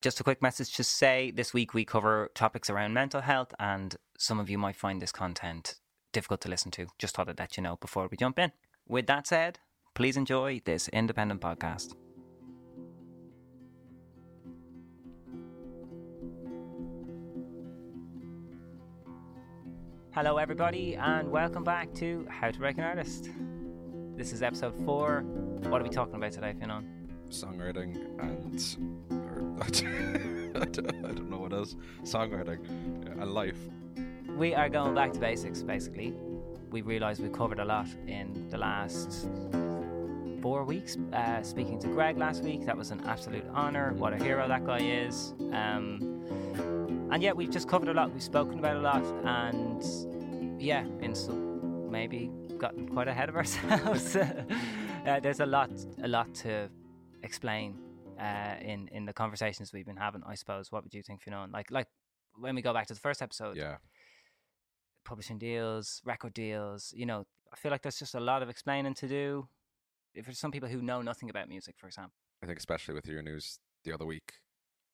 Just a quick message to say this week we cover topics around mental health, and some of you might find this content difficult to listen to. Just thought I'd let you know before we jump in. With that said, please enjoy this independent podcast. Hello, everybody, and welcome back to How to Break an Artist. This is episode four. What are we talking about today, Fionnán? Songwriting and. I, don't, I don't know what else. Songwriting and life. We are going back to basics, basically. We realised we covered a lot in the last four weeks. Uh, speaking to Greg last week, that was an absolute honour. What a hero that guy is. Um, and yeah, we've just covered a lot. We've spoken about a lot, and yeah, in some maybe gotten quite ahead of ourselves. uh, there's a lot, a lot to explain uh, in in the conversations we've been having. I suppose. What would you think, Fiona? Like, like when we go back to the first episode, Yeah. publishing deals, record deals. You know, I feel like there's just a lot of explaining to do. If there's some people who know nothing about music, for example. I think, especially with your news the other week,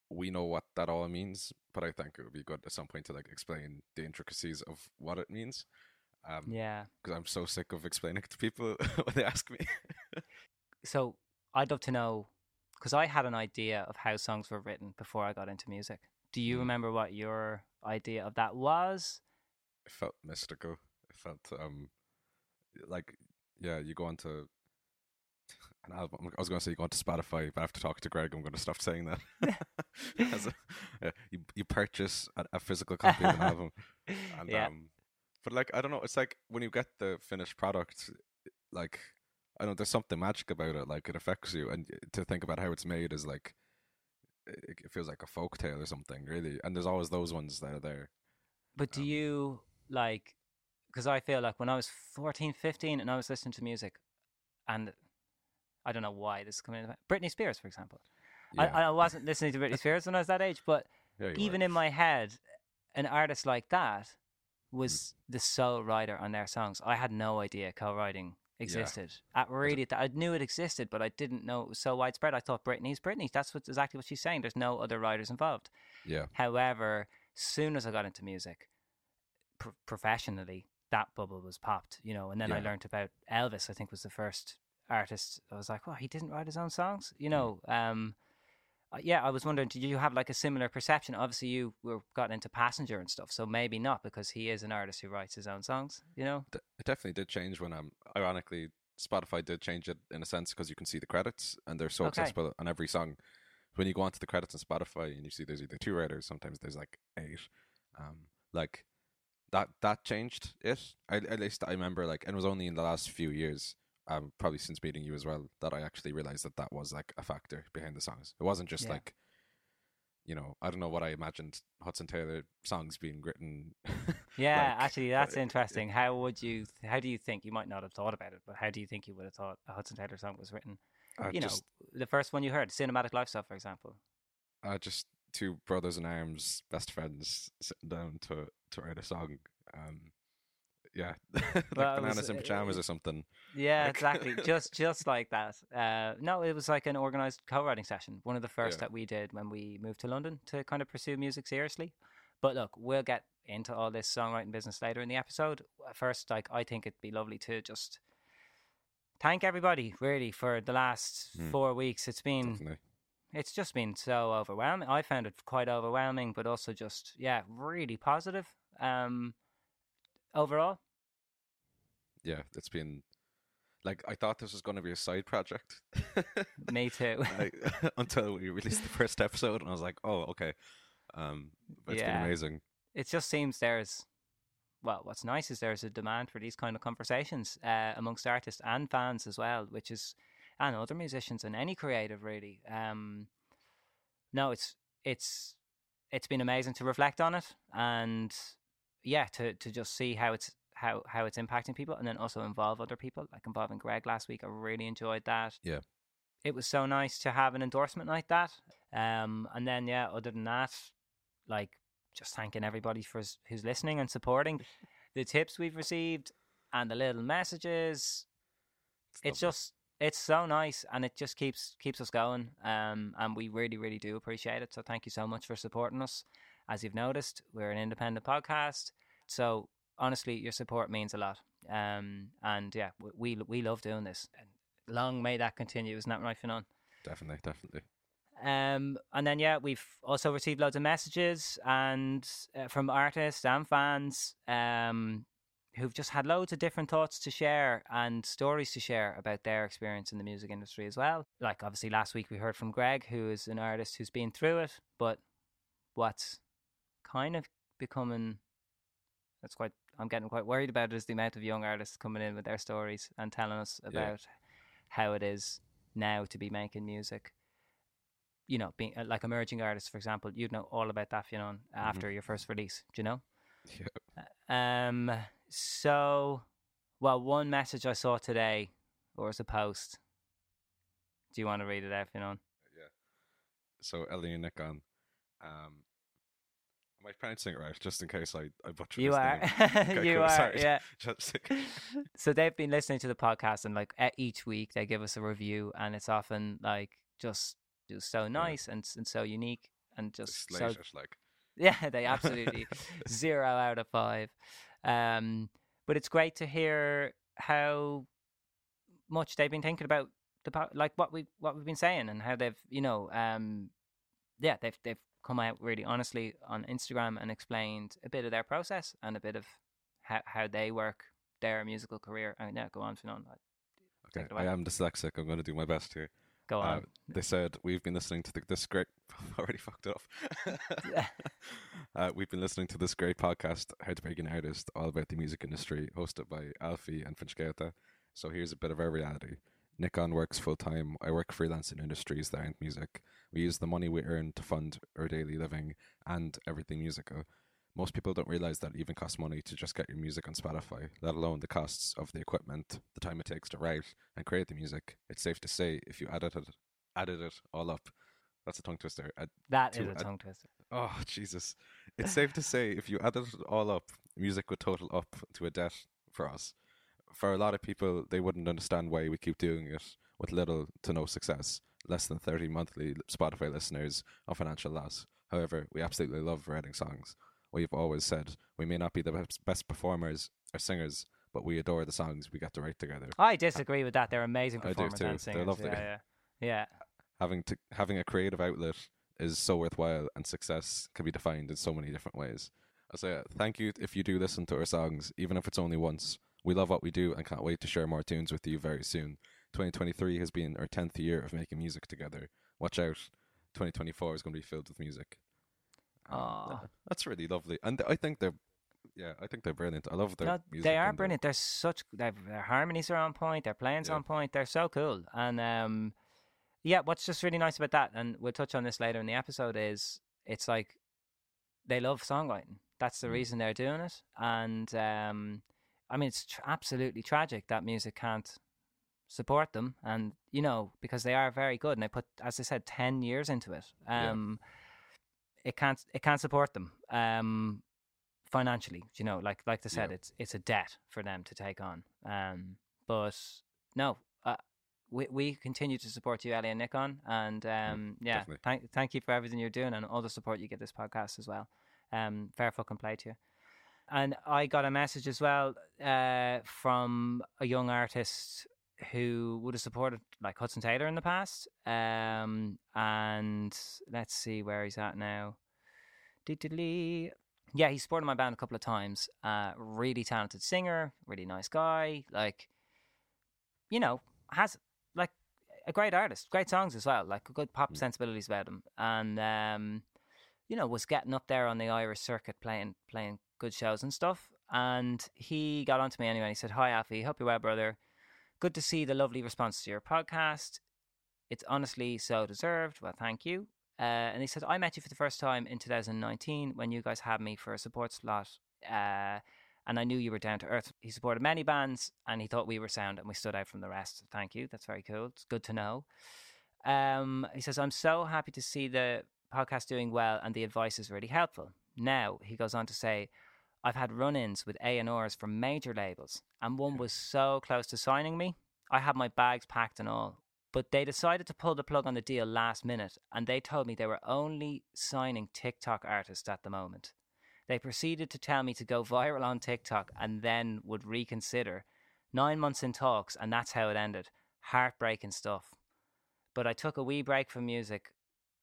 we know what that all means, but I think it would be good at some point to like explain the intricacies of what it means. Um, Yeah. Because I'm so sick of explaining it to people when they ask me. So I'd love to know because I had an idea of how songs were written before I got into music. Do you Mm. remember what your idea of that was? it felt mystical. It felt um like yeah, you go onto an album. I was going to say you go onto Spotify, but after talking to Greg, I'm going to stop saying that. A, yeah, you you purchase a, a physical copy of an album, and yeah. um, but like I don't know, it's like when you get the finished product, like I know, there's something magic about it. Like it affects you, and to think about how it's made is like it, feels like a folk tale or something, really. And there's always those ones that are there. But do Um, you like because I feel like when I was 14, 15 and I was listening to music and I don't know why this is coming in. Britney Spears, for example. I, Yeah. I wasn't listening to Britney Spears when I was that age, but Yeah, even were. in my head, an artist like that was the sole writer on their songs. I had no idea co-writing existed. At really, I knew it existed, but I didn't know it was so widespread. I thought Britney's Britney. That's what exactly what she's saying. There's no other writers involved. yeah, However, soon as I got into music, pr- professionally, that bubble was popped. You know, and then I learned about Elvis. I think was the first artist. I was like, well, he didn't write his own songs. You Mm. know, um, yeah, I was wondering, do you have like a similar perception? Obviously, you were gotten into Passenger and stuff, so maybe not because he is an artist who writes his own songs. You know, it definitely did change when um ironically Spotify did change it in a sense because you can see the credits and they're so Okay. accessible on every song. When you go onto the credits on Spotify and you see there's either two writers, sometimes there's like eight. Um, like that that changed it. I, at least I remember like, and it was only in the last few years, um, probably since meeting you as well, that I actually realized that that was like a factor behind the songs. It wasn't just Yeah. like. You know, I don't know what I imagined Hudson Taylor songs being written. yeah. like, actually, that's interesting. How would you? How do you think you might not have thought about it, but how do you think you would have thought a Hudson Taylor song was written? I you just, know, the first one you heard, "Cinematic Lifestyle," for example. uh, just two brothers in arms, best friends, sitting down to to write a song. Um, yeah, like Well, it was, bananas in uh, pajamas or something. Yeah, Like- exactly. just just like that. Uh, no, it was like an organized co-writing session. One of the first Yeah. that we did when we moved to London to kind of pursue music seriously. But look, we'll get into all this songwriting business later in the episode. First, like I think it'd be lovely to just thank everybody really for the last Hmm. four weeks. It's been Definitely. it's just been so overwhelming. I found it quite overwhelming, but also just yeah, really positive. Um, overall, Yeah, it's been like I thought this was going to be a side project. me too. like, until we released the first episode, and I was like, "Oh, okay." Um, it's been amazing. it just seems there's well what's nice is there's a demand for these kind of conversations uh, amongst artists and fans as well which is and other musicians and any creative really um no it's it's it's been amazing to reflect on it and yeah to to just see how it's how how it's impacting people and then also involve other people like involving greg last week i really enjoyed that Yeah. it was so nice to have an endorsement like that um and then yeah other than that like just thanking everybody for who's listening and supporting the tips we've received and the little messages. It's lovely. just it's so nice and it just keeps keeps us going um and we really really do appreciate it so thank you so much for supporting us as you've noticed we're an independent podcast so honestly your support means a lot um and yeah we we love doing this long may that continue isn't that right Fionnán? Definitely, definitely. Um, and then yeah, we've also received loads of messages and uh, from artists and fans um, who've just had loads of different thoughts to share and stories to share about their experience in the music industry as well. Like obviously last week we heard from Greg, who is an artist who's been through it, but what's kind of becoming that's quite I'm getting quite worried about is the amount of young artists coming in with their stories and telling us about yeah. how it is now to be making music. You know, being uh, like emerging artists, for example, you'd know all about that, you know, mm-hmm. after your first release. Do you know? Yeah. Um. So, well, one message I saw today, or as a post. Do you want to read it out, you know? Yeah. So Ellie and Nick um, am I pronouncing it right? Just in case I, I butcher You are. Okay, you cool. are. Sorry. Yeah. So they've been listening to the podcast, and like each week they give us a review, and it's often like just just so nice and and so unique and just so it, like. yeah, they absolutely zero out of five. Um, but it's great to hear how much they've been thinking about the like what we what we've been saying and how they've you know um yeah they've they've come out really honestly on Instagram and explained a bit of their process and a bit of how, how they work their musical career. And yeah, go on, Fionnán. Okay, I am dyslexic. I'm going to do my best here. Go on. Uh, they said we've been listening to the, this great. I've already fucked it up. uh, we've been listening to this great podcast, How to Break an Artist, all about the music industry, hosted by Alfie and Finchgauta. So here's a bit of our reality. Nikon works full time. I work freelance in industries that aren't music. We use the money we earn to fund our daily living and everything musical. Most people don't realize that it even costs money to just get your music on Spotify, let alone the costs of the equipment, the time it takes to write and create the music. It's safe to say if you added it, added it all up, that's a tongue twister. Ad, that is a tongue twister. Oh Jesus! It's safe to say if you added it all up, music would total up to a debt for us for a lot of people, they wouldn't understand why we keep doing it with little to no success. Less than 30 monthly Spotify listeners on financial loss. However, we absolutely love writing songs. We've always said we may not be the best performers or singers, but we adore the songs we get to write together. I disagree with that. They're amazing performers and singers. They're lovely. Yeah, yeah. yeah. Having to having a creative outlet is so worthwhile, and success can be defined in so many different ways. I say thank you if you do listen to our songs, even if it's only once. We love what we do and can't wait to share more tunes with you very soon. 2023 has been our 10th year of making music together. Watch out. 2024 is going to be filled with music. Oh, that's really lovely. And I think they're yeah, I think they're brilliant. I love their no, music. They are brilliant. They're such their harmonies are on point. Their playing's yeah. on point. They're so cool. And um, yeah, what's just really nice about that, and we'll touch on this later in the episode, is it's like they love songwriting. That's the mm. reason they're doing it. And um, I mean, it's tr- absolutely tragic that music can't support them, and you know because they are very good, and they put, as I said, ten years into it. Um, yeah. it can't it can't support them um, financially. You know, like like I said, yeah. it's it's a debt for them to take on. Um, but no, uh, we we continue to support you, Ellie and Nikon, and um, yeah, thank thank you for everything you're doing and all the support you get this podcast as well. Um, fair fucking play to you. And I got a message as well uh, from a young artist who would have supported like Hudson Taylor in the past. Um, and let's see where he's at now. Yeah, he supported my band a couple of times. Uh, really talented singer, really nice guy. Like, you know, has like a great artist, great songs as well, like good pop mm. sensibilities about him. And um, you know, was getting up there on the Irish circuit playing playing good shows and stuff. And he got on to me anyway. He said, Hi, Alfie. Hope you're well, brother. Good to see the lovely response to your podcast. It's honestly so deserved. Well, thank you. Uh, and he said, I met you for the first time in 2019 when you guys had me for a support slot. Uh, and I knew you were down to earth. He supported many bands and he thought we were sound and we stood out from the rest. Thank you. That's very cool. It's good to know. Um, he says, I'm so happy to see the podcast doing well and the advice is really helpful. Now, he goes on to say, I've had run ins with A&Rs from major labels, and one was so close to signing me. I had my bags packed and all. But they decided to pull the plug on the deal last minute, and they told me they were only signing TikTok artists at the moment. They proceeded to tell me to go viral on TikTok and then would reconsider. Nine months in talks, and that's how it ended. Heartbreaking stuff. But I took a wee break from music,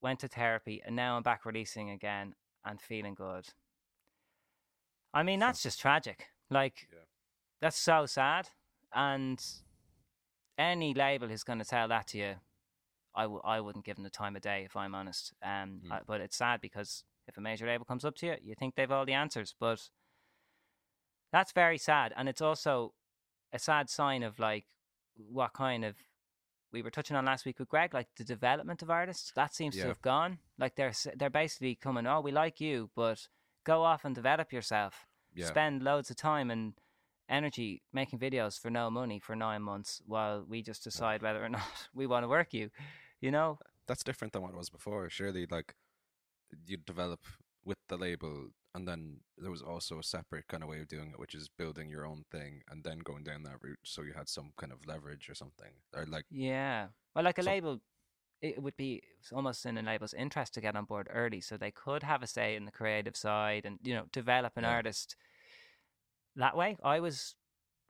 went to therapy, and now I'm back releasing again and feeling good. I mean, that's just tragic. Like, Yeah. that's so sad. And any label who's going to tell that to you, I w- I wouldn't give them the time of day if I'm honest. Um, Mm. I- but it's sad because if a major label comes up to you, you think they've all the answers, but that's very sad, and it's also a sad sign of like what kind of we were touching on last week with Greg, like the development of artists. That seems Yeah. to have gone. Like they're they're basically coming. Oh, we like you, but go off and develop yourself. Yeah. Spend loads of time and energy making videos for no money for nine months while we just decide whether or not we want to work you. You know? Uh, that's different than what it was before. Surely, like you develop with the label, and then there was also a separate kind of way of doing it, which is building your own thing and then going down that route, so you had some kind of leverage or something, or like Yeah. Well, like a Some- label, it would be almost in a label's interest to get on board early, so they could have a say in the creative side and you know develop an Yeah. artist that way. I was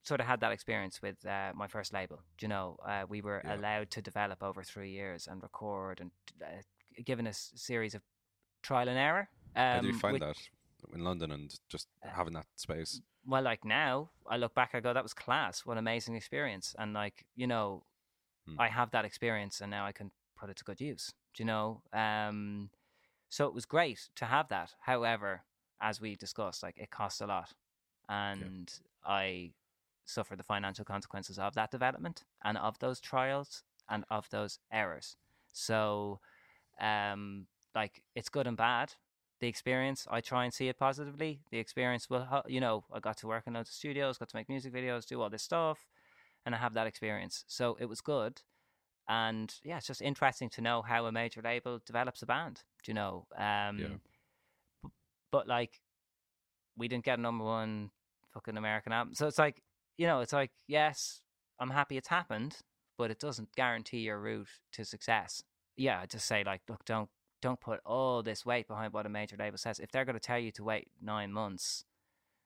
sort of had that experience with uh, my first label. Do You know, uh, we were Yeah. allowed to develop over three years and record and uh, given a s- series of trial and error. Um, how do you find which- that in London and just Uh, having that space? well, like now, I look back, I go, that was class. What an amazing experience. And like, you know, Hmm. I have that experience and now I can put it to good use. Do you know? Um, so it was great to have that. However, as we discussed, like it costs a lot. And I suffer the financial consequences of that development and of those trials and of those errors. So, um, like it's good and bad. The experience, I try and see it positively. The experience will, you know, I got to work in loads of studios, got to make music videos, do all this stuff, and I have that experience. So it was good. And yeah, it's just interesting to know how a major label develops a band. Do you know? Um, Yeah. b- But like, we didn't get a number one fucking American album. So it's like, you know, it's like, yes, I'm happy it's happened, but it doesn't guarantee your route to success. Yeah, I just say like, look, don't don't put all this weight behind what a major label says. If they're going to tell you to wait nine months,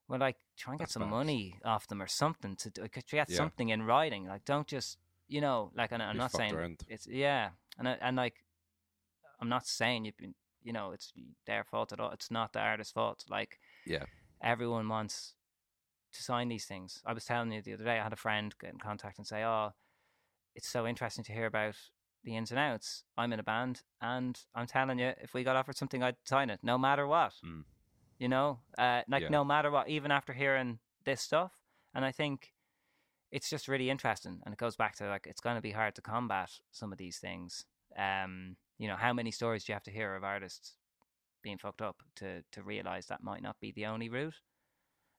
well, like try and get That's some bad. money off them or something to do- get Yeah. something in writing. Like, don't just you know, like, and I'm not saying around. it's yeah, and I- and like, I'm not saying you've been, you know, it's their fault at all. It's not the artist's fault. Like, Yeah, everyone wants to sign these things. I was telling you the other day, I had a friend get in contact and say, "Oh, it's so interesting to hear about the ins and outs. I'm in a band, and I'm telling you, if we got offered something, I'd sign it, no matter what. Mm. You know, uh, like Yeah. no matter what, even after hearing this stuff. And I think it's just really interesting, and it goes back to like it's going to be hard to combat some of these things. Um, you know, how many stories do you have to hear of artists being fucked up to to realize that might not be the only route?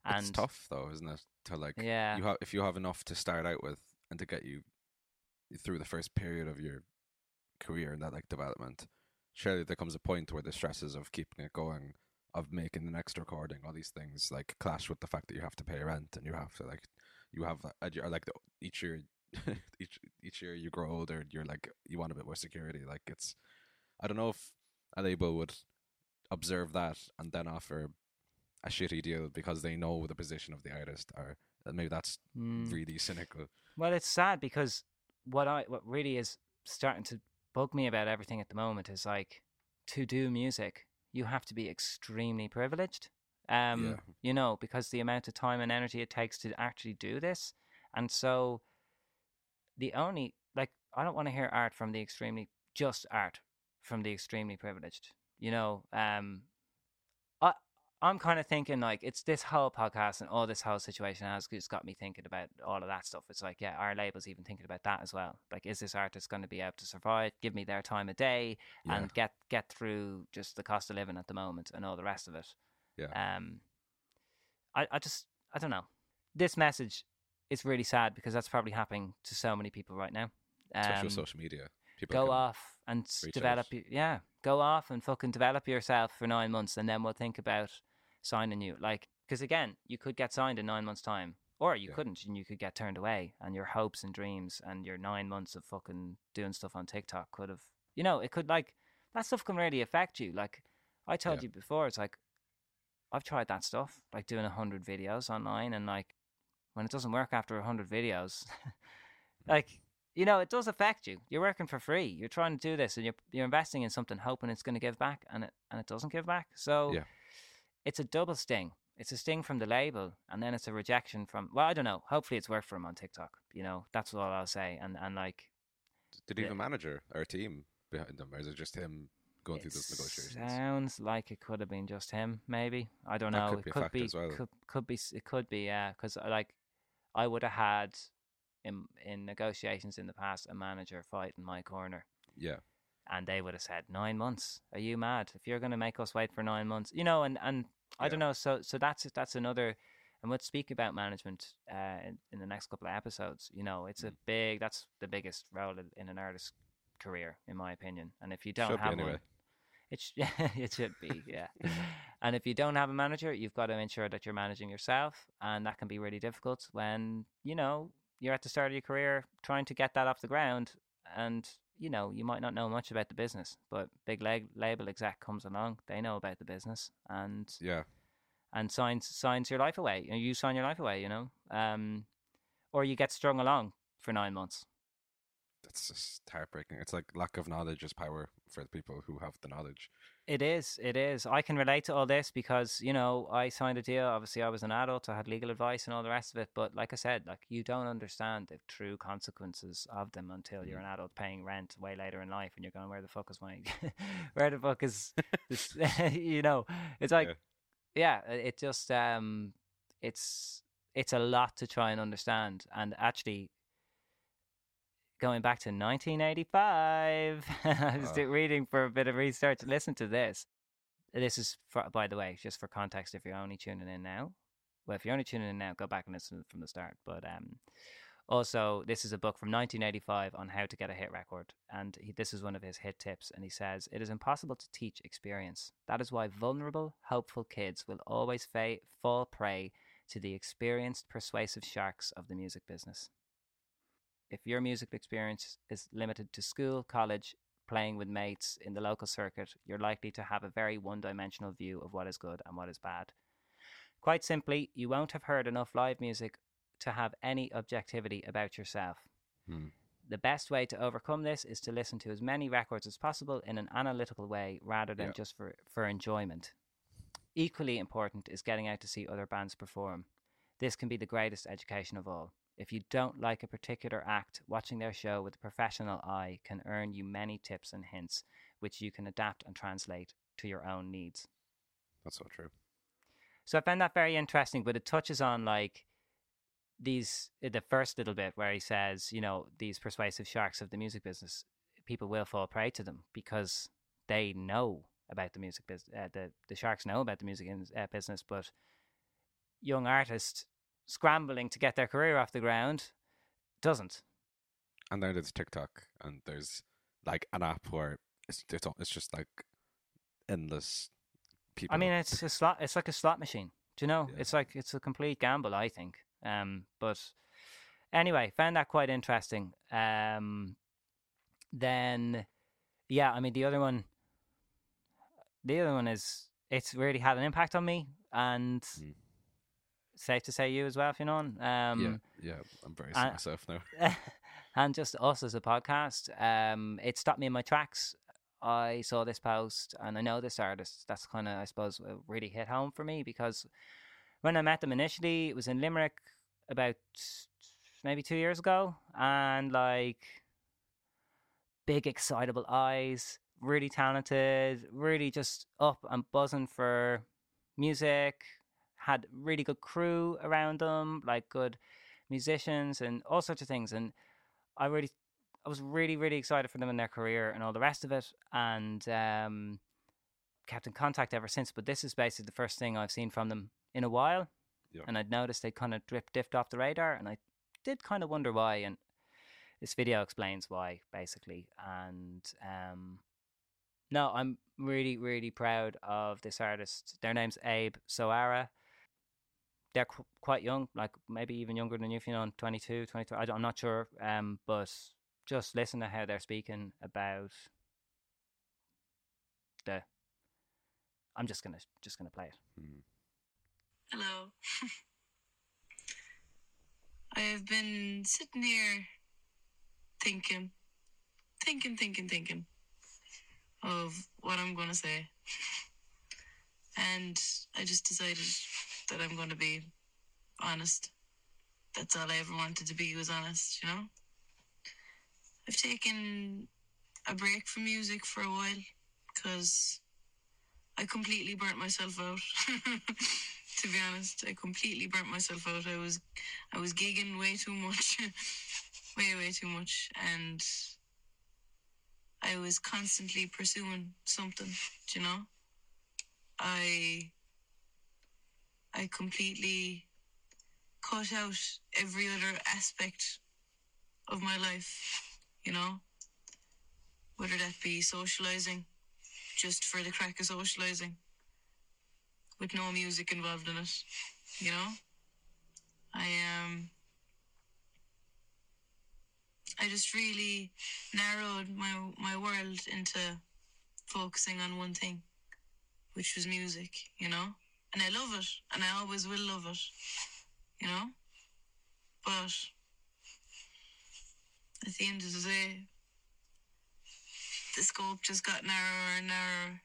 it's tough though, isn't it? To like, Yeah. you have if you have enough to start out with and to get you through the first period of your career and that like development. Surely there comes a point where the stresses of keeping it going, of making the next recording, all these things like clash with the fact that you have to pay rent and you have to like, you have like the, each year, each each year you grow older, you're like you want a bit more security. Like it's, I don't know if a label would observe that and then offer a shitty deal because they know the position of the artist, or uh, maybe that's Mm. really cynical. Well, it's sad because what I what really is starting to bug me about everything at the moment is like to do music, you have to be extremely privileged. Um, Yeah. you know, because the amount of time and energy it takes to actually do this, and so the only like I don't want to hear art from the extremely just art from the extremely privileged. You know, um, I I'm kind of thinking like it's this whole podcast and all this whole situation has just got me thinking about all of that stuff. It's like, yeah, our label's even thinking about that as well. Like, is this artist going to be able to survive? Give me their time of day Yeah. and get get through just the cost of living at the moment and all the rest of it. Yeah. Um, I I just I don't know. This message is really sad because that's probably happening to so many people right now. Especially Um, with social media. People go off and develop out. yeah go off and fucking develop yourself for nine months and then we'll think about signing you like because again you could get signed in nine months time Or you Yeah. couldn't, and you could get turned away, and your hopes and dreams and your nine months of fucking doing stuff on TikTok could have, you know, it could like that stuff can really affect you. Like I told Yeah. you before, it's like I've tried that stuff, like doing a hundred videos online, and like when it doesn't work after a hundred videos, hmm. like you know, it does affect you. You're working for free. You're trying to do this, and you're you're investing in something, hoping it's going to give back, and it and it doesn't give back. So Yeah. it's a double sting. It's a sting from the label, and then it's a rejection from. Well, I don't know. Hopefully, it's worked for him on TikTok. You know, that's all I'll say. And and like, Did he have a manager or a team behind them, or is it just him going through it those negotiations? sounds like it could have been just him. Maybe I don't That know. could it could be. well. Could could be. It could be. Yeah, because like, I would have had in in negotiations in the past a manager fight in my corner. Yeah, and they would have said nine months. Are you mad? If you're going to make us wait for nine months, you know, and and I Yeah. don't know. So so that's that's another, and we'll speak about management uh, in, in the next couple of episodes. You know, it's a Mm. big. That's the biggest role in- in an artist's career, in my opinion. And if you don't Should have anyway. one, it sh- it should be, yeah. and if you don't have a manager, you've got to ensure that you're managing yourself, and that can be really difficult when you know you're at the start of your career trying to get that off the ground, and you know you might not know much about the business, but big leg- label exec comes along, they know about the business, and yeah, and signs signs your life away, and you sign your life away, you know, um, or you get strung along for nine months. that's just heartbreaking. It's like lack of knowledge is power for the people who have the knowledge. It is. It is. I can relate to all this because you know I signed a deal. Obviously, I was an adult. I had legal advice and all the rest of it. But like I said, like you don't understand the true consequences of them until you're an adult paying rent way later in life, and you're going, "Where the fuck is my? where the fuck is this?" you know, it's like, yeah, it just um, it's it's a lot to try and understand, and actually. Going back to 1985, I was reading for a bit of research. Listen to this. This is, for, by the way, just for context. If you're only tuning in now, well, if you're only tuning in now, go back and listen from the start. But um, also, this is a book from 1985 on how to get a hit record, and he, this is one of his hit tips. And he says it is impossible to teach experience. That is why vulnerable, hopeful kids will always fa- fall prey to the experienced, persuasive sharks of the music business. If your music experience is limited to school, college, playing with mates in the local circuit, you're likely to have a very one dimensional view of what is good and what is bad. Quite simply, you won't have heard enough live music to have any objectivity about yourself. Hmm. The best way to overcome this is to listen to as many records as possible in an analytical way rather than Yeah. just for, for enjoyment. Equally important is getting out to see other bands perform. This can be the greatest education of all. If you don't like a particular act, watching their show with a professional eye can earn you many tips and hints, which you can adapt and translate to your own needs. That's so true. So I found that very interesting, but it touches on like these uh, the first little bit where he says, you know, these persuasive sharks of the music business, people will fall prey to them because they know about the music business. Uh, the the sharks know about the music in, uh, business, but young artists scrambling to get their career off the ground doesn't. And then there's TikTok, and there's like an app where it's it's, it's just like endless people. I mean, it's a slot. It's like a slot machine. Do you know? Yeah. It's like it's a complete gamble. I think. Um, but anyway, found that quite interesting. Um, then, yeah, I mean, the other one, the other one is it's really had an impact on me, and Mm. Safe to say you as well, if you know. Um, yeah, yeah. I'm very uh, myself now. and just us as a podcast, um, it stopped me in my tracks. I saw this post and I know this artist. That's kind of, I suppose, really hit home for me because when I met them initially, it was in Limerick about maybe two years ago, and like big, excitable eyes, really talented, really just up and buzzing for music. Had really good crew around them, like good musicians and all sorts of things. And I really, I was really, really excited for them in their career and all the rest of it. And um, kept in contact ever since. But this is basically the first thing I've seen from them in a while. Yeah. And I'd noticed they kind of drip dipped off the radar, and I did kind of wonder why. And this video explains why, basically. And um, no, I'm really, really proud of this artist. Their name's Abe Soara. They're qu- quite young, like maybe even younger than you, if you know, 22, 23. I am not sure. Um, but just listen to how they're speaking about the. I'm just gonna just gonna play it. Mm. Hello. I've been sitting here thinking, thinking, thinking, thinking of what I'm going to say. And I just decided that I'm going to be honest. That's all I ever wanted to be was honest, you know? I've taken a break from music for a while because I completely burnt myself out. to be honest, I completely burnt myself out. I was I was gigging way too much. way, way too much. And I was constantly pursuing something, you know? I I completely cut out every other aspect of my life, you know? Whether that be socializing, just for the crack of socializing, with no music involved in it, you know? I um I just really narrowed my my world into focusing on one thing, which was music, you know? And I love it, and I always will love it, you know? But at the end of the day, the scope just got narrower and narrower,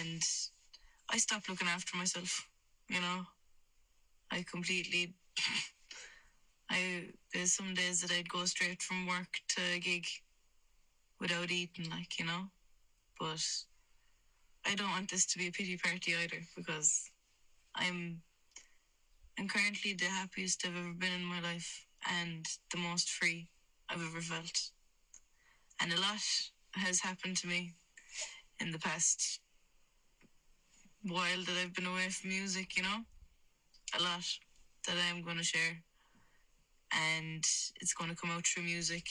and I stopped looking after myself, you know? I completely I there's some days that I'd go straight from work to a gig without eating, like you know. But I don't want this to be a pity party either because I'm I'm currently the happiest I've ever been in my life and the most free I've ever felt. And a lot has happened to me in the past while that I've been away from music, you know? A lot that I'm going to share and it's going to come out through music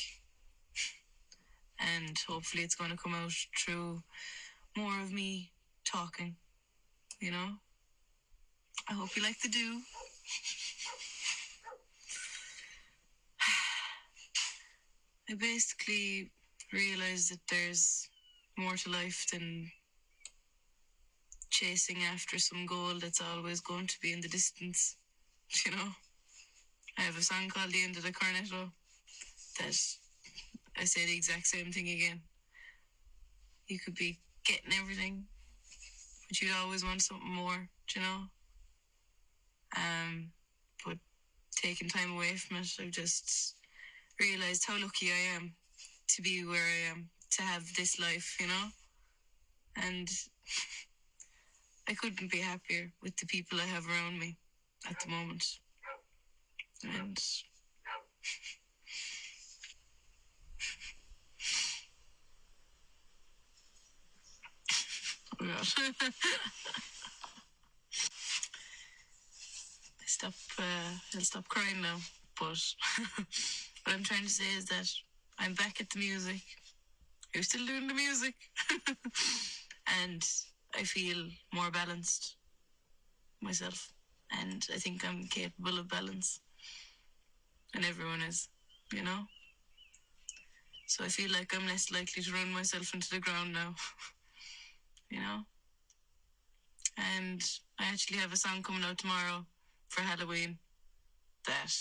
and hopefully it's going to come out through more of me talking you know? I hope you like the do. I basically realized that there's more to life than chasing after some goal that's always going to be in the distance you know? I have a song called The End of the Cornetto that I say the exact same thing again. You could be getting everything, but you'd always want something more, do you know? Um, but taking time away from it, I've just realized how lucky I am to be where I am, to have this life, you know? And I couldn't be happier with the people I have around me at the moment and god stop uh, I'll stop crying now but what I'm trying to say is that I'm back at the music. You're still doing the music. And I feel more balanced myself. And I think I'm capable of balance and everyone is, you know? So I feel like I'm less likely to run myself into the ground now, you know? And I actually have a song coming out tomorrow for Halloween that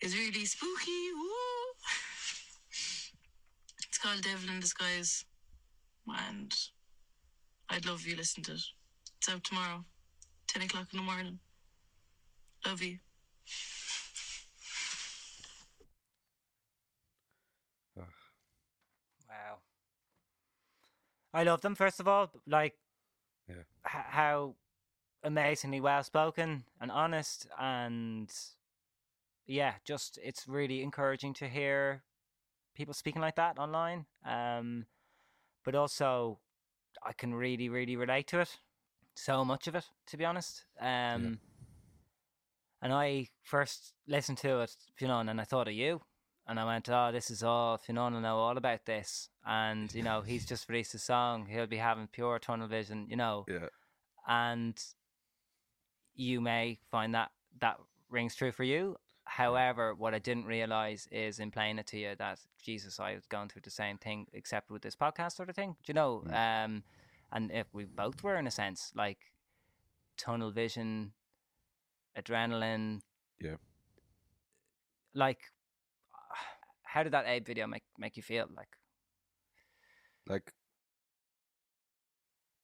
is really spooky. Woo! It's called Devil in Disguise, and I'd love you listen to it. It's out tomorrow, 10 o'clock in the morning. Love you. I love them first of all. Like, Yeah. h- how amazingly well spoken and honest, and yeah, just it's really encouraging to hear people speaking like that online. Um, but also, I can really, really relate to it. So much of it, to be honest. Um, and I first listened to it, you know, and I thought of you. And I went, oh, this is all, Fiona will know all about this. And, you know, he's just released a song. He'll be having pure tunnel vision, you know. Yeah. And you may find that that rings true for you. However, what I didn't realize is in playing it to you that Jesus, I was going through the same thing, except with this podcast sort of thing. Do you know? Mm. Um, and if we both were in a sense like tunnel vision, adrenaline. Yeah. Like, how did that Abe video make make you feel? Like, like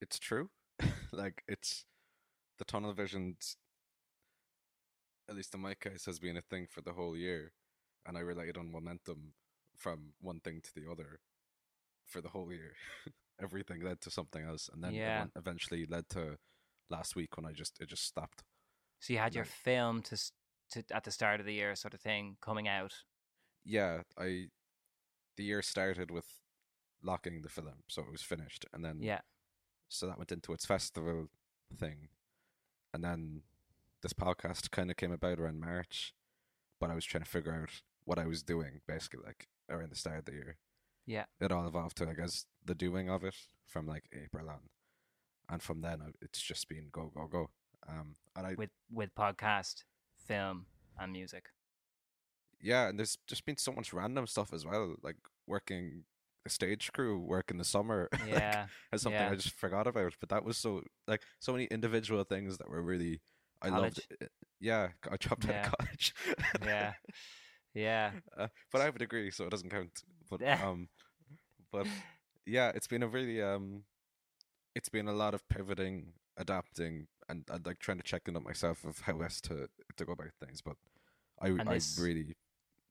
it's true like it's the tunnel visions at least in my case has been a thing for the whole year and i relied on momentum from one thing to the other for the whole year everything led to something else and then Yeah. eventually led to last week when i just it just stopped so you had your Like- film to to at the start of the year, sort of thing, coming out. Yeah i the year started with locking the film so it was finished and then Yeah, so that went into its festival thing and then this podcast kind of came about around march but i was trying to figure out what i was doing basically like around the start of the year. Yeah, it all evolved to i guess the doing of it from like april on and from then it's just been go go go um and i with with podcast, film, and music. Yeah and there's just been so much random stuff as well like working a stage crew work in the summer like, Yeah, as something Yeah. I just forgot about. But that was so like so many individual things that were really I loved. It. Yeah, I dropped out of college. yeah, yeah. uh, but I have a degree, so it doesn't count. But Yeah. um, but yeah, it's been a really um, it's been a lot of pivoting, adapting, and, and like trying to check in on myself of how best to to go about things. But I And I this- really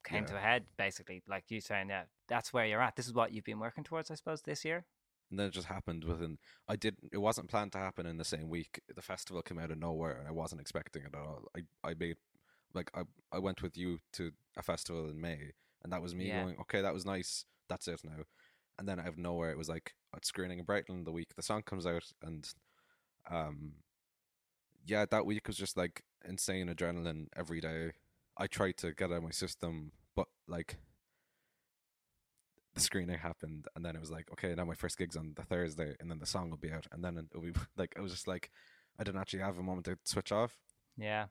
Came Yeah. to a head basically, like you saying, yeah, that's where you're at. This is what you've been working towards, I suppose, this year. and then it just happened within i didn't it wasn't planned to happen in the same week the festival came out of nowhere and i wasn't expecting it at all i i made like i i went with you to a festival in may and that was me Yeah. going okay that was nice that's it now and then out of nowhere it was like at screening in brighton the week the song comes out and um yeah that week was just like insane adrenaline every day i tried to get out of my system but like the screening happened and then it was like okay now my first gig's on the thursday and then the song will be out and then it'll be like I was just like i didn't actually have a moment to switch off. Yeah,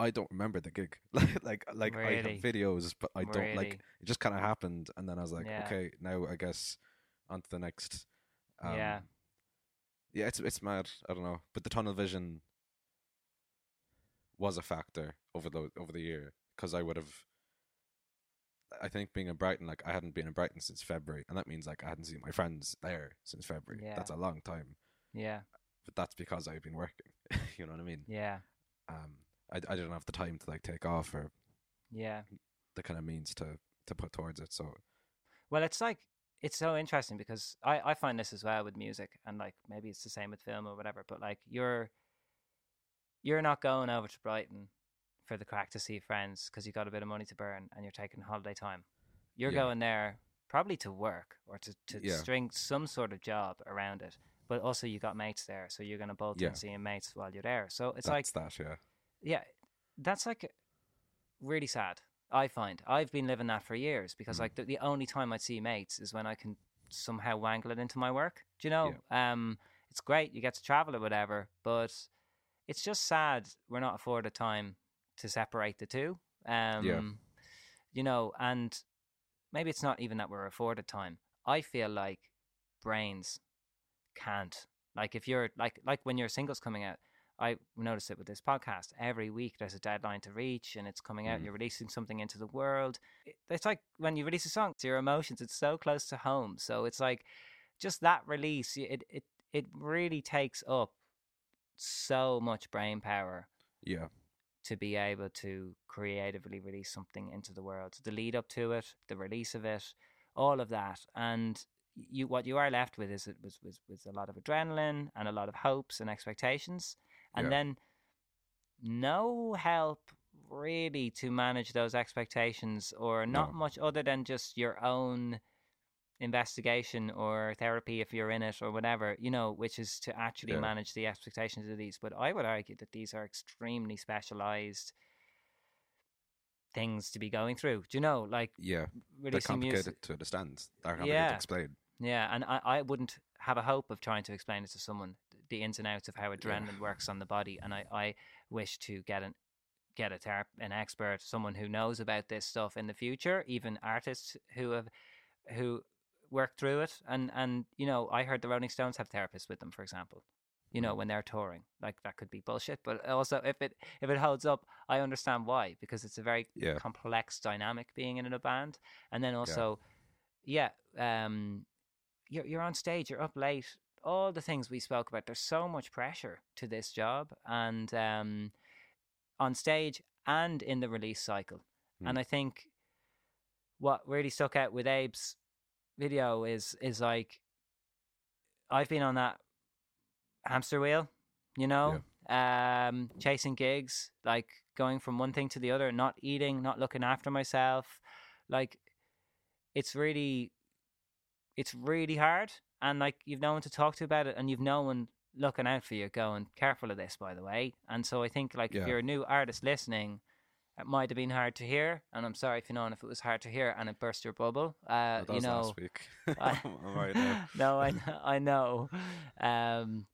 i don't remember the gig. Like like like i have videos but i don't like it just kind of happened and then i was like Yeah. okay now i guess on to the next um, Yeah. yeah it's it's mad. I don't know. But the tunnel vision was a factor over the over the year because i would have I think being in Brighton, like I hadn't been in Brighton since February, and that means like I hadn't seen my friends there since February. Yeah. That's a long time, yeah, but that's because I've been working. you know what I mean? yeah, Um, I I didn't have the time to like take off or yeah. the kind of means to to put towards it. So Well, it's like it's so interesting because I I find this as well with music, and like maybe it's the same with film or whatever. But like you're you're not going over to Brighton for the crack to see friends because you got a bit of money to burn and you're taking holiday time. You're Yeah. going there probably to work or to to Yeah. string some sort of job around it. But also you got mates there, so you're gonna bolt Yeah. in seeing mates while you're there. So it's like that's that. Yeah. yeah, that's like really sad. I find I've been living that for years because Mm. like the, the only time I'd see mates is when I can somehow wangle it into my work. Do you know? Um, it's great you get to travel or whatever, but it's just sad we're not afforded time to separate the two. Um, you know, and maybe it's not even that we're afforded time. I feel like brains can't. Like if you're like like when your singles coming out, I notice it with this podcast. Every week there's a deadline to reach, and it's coming out. Mhm. You're releasing something into the world. It's like when you release a song, it's your emotions. It's so close to home. So it's like just that release. It it it really takes up so much brain power Yeah. To be able to creatively release something into the world. The lead up to it, the release of it, all of that, and you what you are left with is it was was with a lot of adrenaline and a lot of hopes and expectations, and Yeah. then no help really to manage those expectations, or not No. much other than just your own investigation or therapy if you're in it or whatever you know which is to actually Yeah. manage the expectations of these but i would argue that these are extremely specialized things to be going through do you know like Yeah. They're complicated music to understand. They're complicated Yeah. to explain. yeah and I, I wouldn't have a hope of trying to explain it to someone the ins and outs of how adrenaline works on the body, and I, I wish to get an get a therap- an expert, someone who knows about this stuff in the future, even artists who have who work through it. And and you know, I heard the Rolling Stones have therapists with them, for example. You know, when they're touring, like that could be bullshit. But also, if it if it holds up, I understand why because it's a very Yeah. complex dynamic being in a band. And then also, yeah, um, you're you're on stage, you're up late. All the things we spoke about. There's so much pressure to this job, and um, on stage and in the release cycle. Mm. And I think what really stuck out with Abe's video is is like I've been on that hamster wheel, you know, um, chasing gigs, like going from one thing to the other, not eating, not looking after myself. Like it's really it's really hard and like you've no one to talk to about it and you've no one looking out for you going careful of this by the way and so i think like Yeah. if you're a new artist listening it might have been hard to hear and i'm sorry Fionnán if it was hard to hear and it burst your bubble uh Oh, you know last week. I- right no, I I know, um,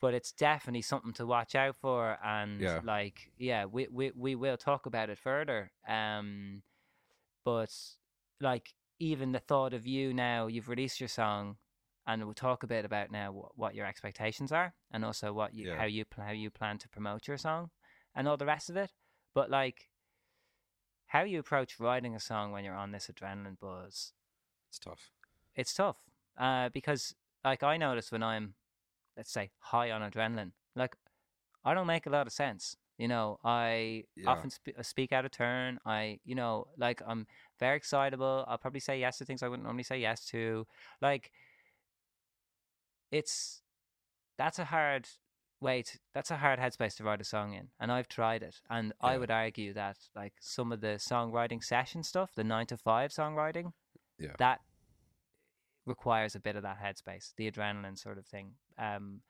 but it's definitely something to watch out for, and Yeah. like, yeah, we, we we will talk about it further. Um, but like, even the thought of you now, you've released your song, and we'll talk a bit about now what, what your expectations are, and also what you Yeah. how you how you plan to promote your song, and all the rest of it. But like, how you approach writing a song when you're on this adrenaline buzz It's tough. it's tough uh, because like I notice when I'm let's say high on adrenaline like I don't make a lot of sense you know I Yeah. often sp- speak out of turn I you know like I'm very excitable I'll probably say yes to things I wouldn't normally say yes to like it's that's a hard way to that's a hard headspace to write a song in and I've tried it and I would argue that like some of the songwriting session stuff the 9 to 5 songwriting Yeah. that requires a bit of that headspace, the adrenaline sort of thing. Um,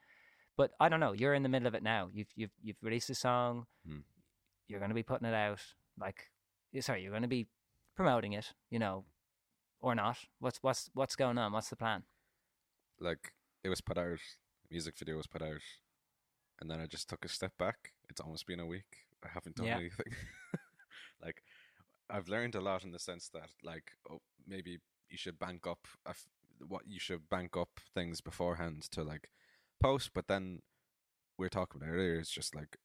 but I don't know. You're in the middle of it now. You've you've you've released a song. Hmm. You're going to be putting it out. Like, sorry, you're going to be promoting it. You know, or not? What's what's what's going on? What's the plan? Like it was put out, music video was put out, and then I just took a step back. It's almost been a week. I haven't done Yeah. anything. like I've learned a lot in the sense that like oh, maybe you should bank up a f- what you should bank up things beforehand to like post, but then we were talking about earlier. It's just like,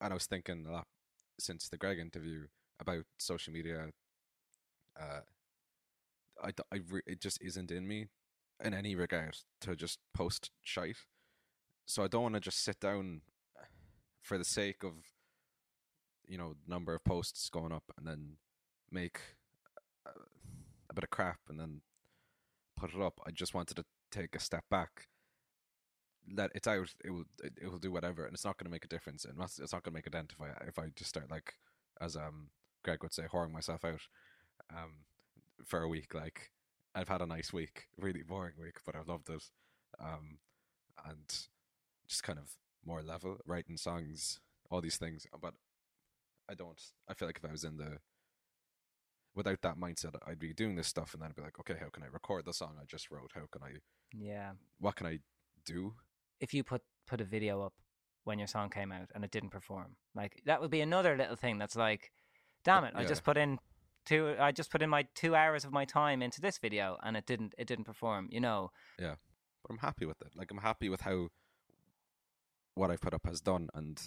and I was thinking a lot since the Greg interview about social media. Uh, I re- it just isn't in me in any regard to just post shite. So I don't want to just sit down for the sake of you know number of posts going up and then make a, a bit of crap and then put it up. I just wanted to take a step back. Let it's out. It will. It, it will do whatever, and it's not going to make a difference. And it's not going to make a dent if I if I just start like as um Greg would say, whoring myself out um for a week. Like I've had a nice week, really boring week, but I've loved it. Um, and just kind of more level, writing songs, all these things. But I don't. I feel like if I was in the without that mindset, I'd be doing this stuff, and then I'd be like, okay, how can I record the song I just wrote? How can I? Yeah. What can I do? If you put put a video up when your song came out and it didn't perform, like that would be another little thing that's like, damn it, I Yeah. just put in two. I just put in my two hours of my time into this video and it didn't. It didn't perform. You know. Yeah, but I'm happy with it. Like I'm happy with how what I've put up has done, and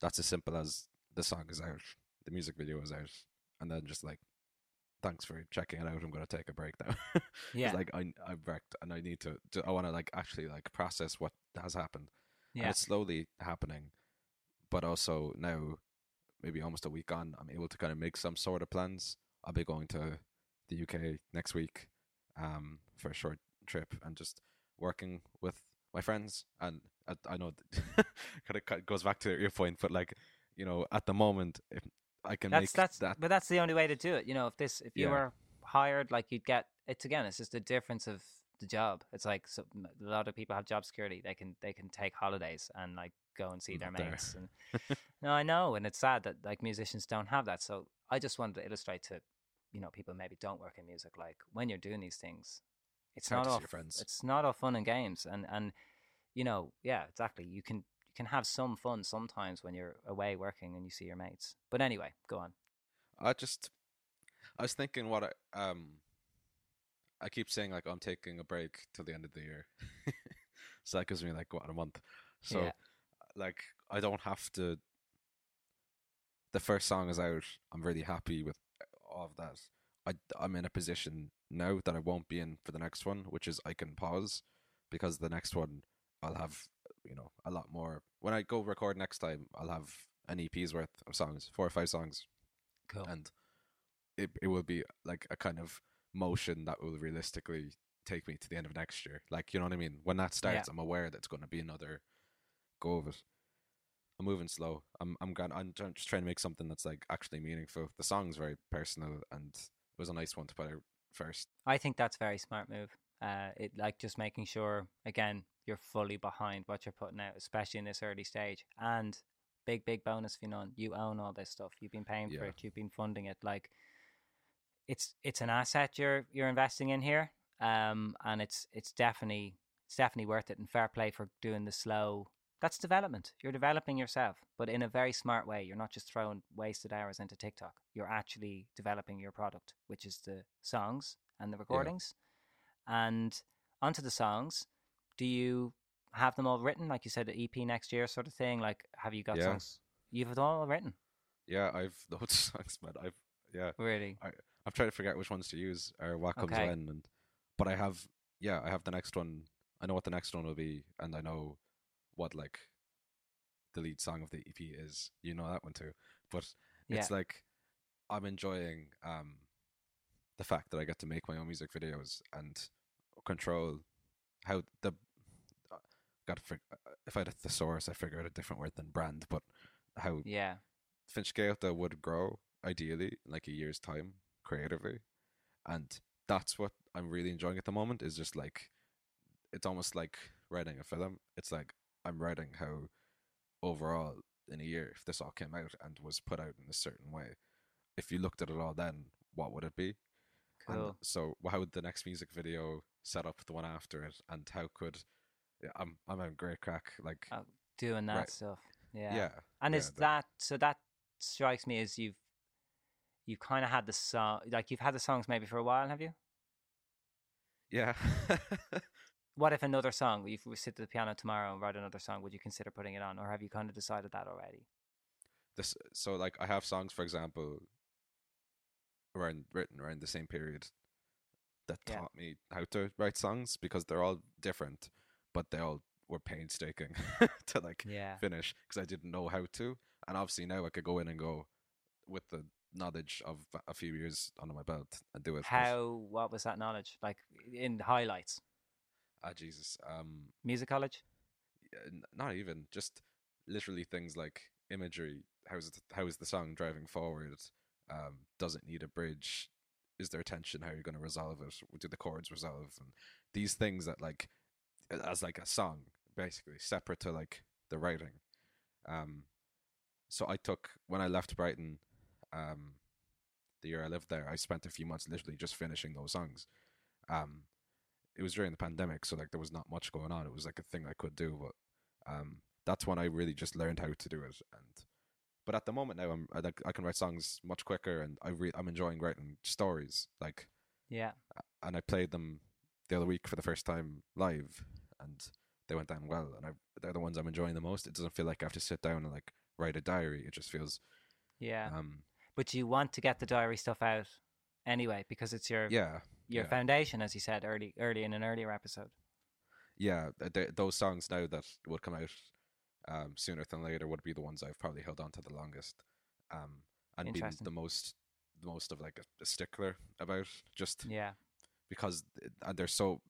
that's as simple as the song is out, the music video is out, and then just like, thanks for checking it out. I'm gonna take a break now. Yeah. like I I've wrecked, and I need to. I want to like actually like process what has happened. And Yeah. it's slowly happening, but also now, maybe almost a week on, I'm able to kind of make some sort of plans. I'll be going to the UK next week, um, for a short trip and just working with my friends. And I, I know kind of goes back to your point, but like you know, at the moment, if I can that's make that's that, but that's the only way to do it you know if this if you Yeah. were hired like you'd get it's again it's just the difference of the job it's like so, a lot of people have job security they can they can take holidays and like go and see mm, their Not mates and no i know and it's sad that like musicians don't have that so i just wanted to illustrate to you know people maybe don't work in music like when you're doing these things it's not all your friends. it's not all fun and games and and you know, yeah, exactly. You can you can have some fun sometimes when you're away working and you see your mates. But anyway, go on. I just, I was thinking what I um. I keep saying like I'm taking a break till the end of the year, so that gives me like what a month. So, Yeah. like I don't have to. The first song is out. I'm really happy with all of that. I I'm in a position now that I won't be in for the next one, which is I can pause, because the next one I'll have you know a lot more. When I go record next time, I'll have an EP's worth of songs, four or five songs Cool. and it it will be like a kind of motion that will realistically take me to the end of next year. Like you know what I mean? When that starts, I'm aware that it's going to be another go of it. I'm moving slow. I'm I'm going. I'm just trying to make something that's like actually meaningful. The song's very personal, and was a nice one to put out first. I think that's a very smart move. Uh, it like just making sure again you're fully behind what you're putting out, especially in this early stage. And big, big bonus, for you know, you own all this stuff. You've been paying for Yeah. it. You've been funding it. Like it's it's an asset you're you're investing in here. Um, and it's it's definitely it's definitely worth it. And fair play for doing the slow. That's development. You're developing yourself, but in a very smart way. You're not just throwing wasted hours into TikTok. You're actually developing your product, which is the songs and the recordings. And onto the songs, do you have them all written? Like you said, the EP next year, sort of thing. Like, have you got Yeah. songs? You've them all written, Yeah, I've loads of songs, man. I've yeah, really. I've tried to figure out which ones to use or what comes Okay. when, and but I have yeah, I have the next one. I know what the next one will be, and I know what like the lead song of the EP is. You know that one too, but it's Yeah. like I'm enjoying um the fact that I get to make my own music videos and control how the got to fig- if I had a thesaurus, I figure out a different word than brand, but how Yeah, Finchgata would grow ideally in like a year's time creatively, and that's what I'm really enjoying at the moment. Is just like it's almost like writing a film. It's like I'm writing how overall in a year if this all came out and was put out in a certain way, if you looked at it all then, what would it be? And cool. so how would the next music video set up the one after it, and how could yeah, I'm I'm having great crack like Oh, Doing that right. stuff. Yeah. yeah And yeah, is the- that so? That strikes me as you've you've kind of had the song, like you've had the songs maybe for a while, have you? yeah What if another song? If we sit at the piano tomorrow and write another song, would you consider putting it on, or have you kind of decided that already? this so like I have songs for example around written around the same period that Yeah. taught me how to write songs because they're all different but they all were painstaking to like Yeah. finish because I didn't know how to and obviously now I could go in and go with the knowledge of a few years under my belt and do it How? What was that knowledge like in highlights? Ah Jesus um Music college. n- not even just literally things like imagery. How's it, how is the song driving forward? Um does it need a bridge? Is there tension? How are you going to resolve it? Do the chords resolve? And these things that like as like a song basically separate to like the writing. Um so i took when i left brighton um the year i lived there i spent a few months literally just finishing those songs. Um it was during the pandemic so like there was not much going on it was like a thing i could do but um that's when i really just learned how to do it and but at the moment now i'm i, like, I can write songs much quicker and i re- i'm enjoying writing stories like Yeah. and i played them the other week for the first time live and they went down well and I, they're the ones i'm enjoying the most it doesn't feel like i have to sit down and like write a diary it just feels Yeah. um but you want to get the diary stuff out anyway because it's your yeah your yeah. foundation, as you said early early in an earlier episode. yeah, th- th- those songs now that would come out um, sooner than later would be the ones I've probably held on to the longest, um, and been the most, the most of like a, a stickler about just Yeah. because th- and they're so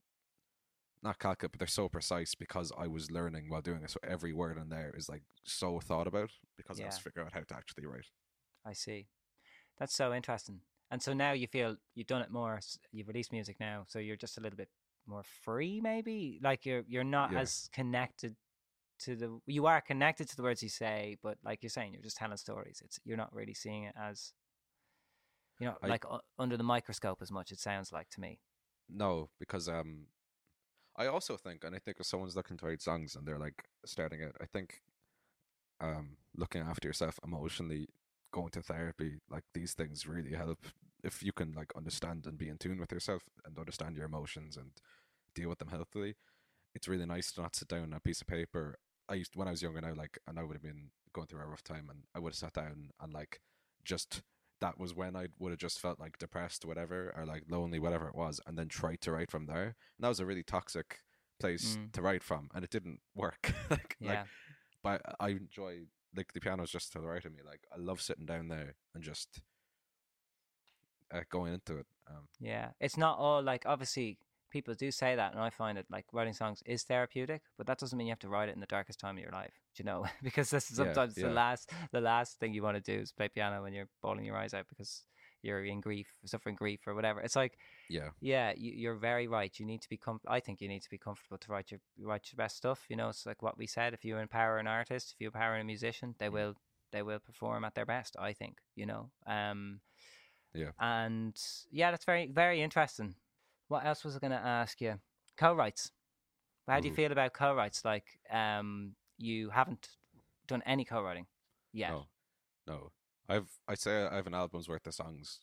not calculate, but they're so precise because I was learning while doing it. So every word in there is like so thought about because I was Yeah. figuring out how to actually write. I see. That's so interesting. And so now you feel you've done it more. You've released music now, so you're just a little bit more free, maybe. Like you're you're not Yeah. as connected to the. You are connected to the words you say, but like you're saying, you're just telling stories. It's you're not really seeing it as, you know, I- like u- under the microscope as much. It sounds like to me. No, because um, I also think, and I think if someone's looking to write songs and they're like starting out, I think um, looking after yourself emotionally, going to therapy, like these things really help. If you can like understand and be in tune with yourself and understand your emotions and deal with them healthily, it's really nice to not sit down on a piece of paper. I used when I was younger now, like, and I would have been going through a rough time, and I would have sat down and like just that was when I would have just felt like depressed, whatever, or like lonely, whatever it was, and then tried to write from there. And that was a really toxic place Mm. to write from, and it didn't work. like, Yeah. like, but I enjoy like the piano's just to the right of me. Like I love sitting down there and just uh, going into it. Um, Yeah, it's not all like obviously people do say that, and I find it like writing songs is therapeutic, but that doesn't mean you have to write it in the darkest time of your life. do You know, because this is Yeah, sometimes yeah. the last the last thing you want to do is play piano when you're bawling your eyes out because you're in grief, suffering grief or whatever. It's like yeah, yeah, you, you're very right. You need to be com- I think you need to be comfortable to write your write your best stuff. You know, it's like what we said. If you empower an artist, if you empower a musician, they will they will perform at their best. I think. You know. Um, Yeah. And yeah, that's very very interesting. What else was I going to ask you? Co-writes. How do you Ooh. feel about co-writes? Like, um, you haven't done any co-writing yet. no, no. I've I'd say I have an album's worth of songs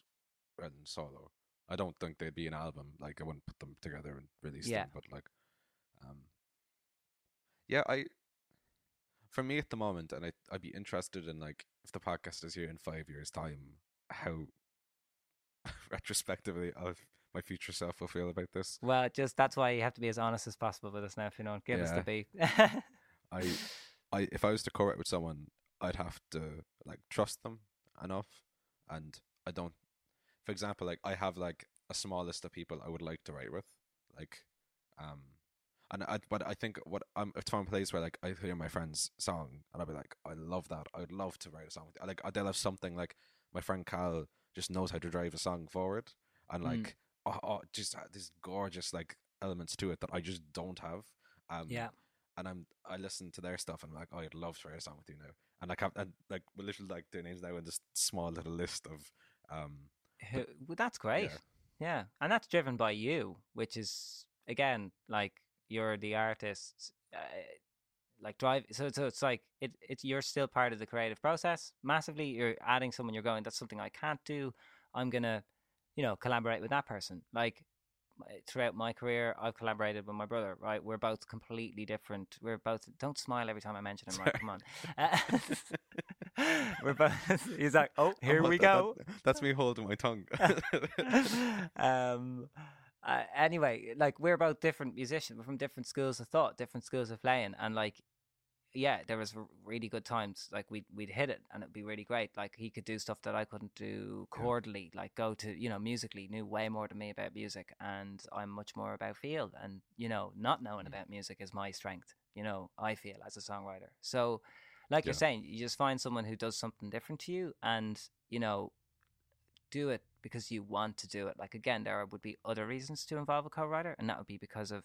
written solo. I don't think they'd be an album. Like I wouldn't put them together and release Yeah. them. But like, um, yeah, I. For me at the moment, and I I'd be interested in like if the podcast is here in five years' time, how retrospectively of my future self will feel about this. Well, just that's why you have to be as honest as possible with us now. If you don't give us the Yeah. beat. I, I if I was to co-write with someone, I'd have to like trust them enough, and I don't. For example, like I have like a small list of people I would like to write with, like, um, and I but I think what I'm if a place where like I hear my friend's song and I'll be like, I love that. I would love to write a song with. Like they'll have something like my friend Cal just knows how to drive a song forward, and Mm. like oh, oh just uh, this gorgeous like elements to it that I just don't have. Um, yeah. And I'm I listen to their stuff and I'm like, oh, I'd love to write a song with you now. And like, have, and like, we're literally like their names now in this small little list of, um, Who, well, that's great. yeah. Yeah. And that's driven by you, which is, again, like you're the artist. Uh, like drive so so it's like it it's you're still part of the creative process massively you're adding someone you're going that's something i can't do i'm gonna you know collaborate with that person like throughout my career i've collaborated with my brother right? We're both completely different. We're both don't smile every time i mention him right? Come on. Uh, we're both he's like oh here Oh, we that- go. that- that's me holding my tongue. um uh, anyway like we're both different musicians. We're from different schools of thought different schools of playing. And like yeah there was really good times like we'd we'd hit it and it'd be really great like he could do stuff that i couldn't do Yeah. chordally like go to you know musically knew way more than me about music and i'm much more about feel and you know not knowing about music is my strength you know i feel as a songwriter so like you're saying you just find someone who does something different to you and you know do it because you want to do it. Like again, there would be other reasons to involve a co-writer, and that would be because of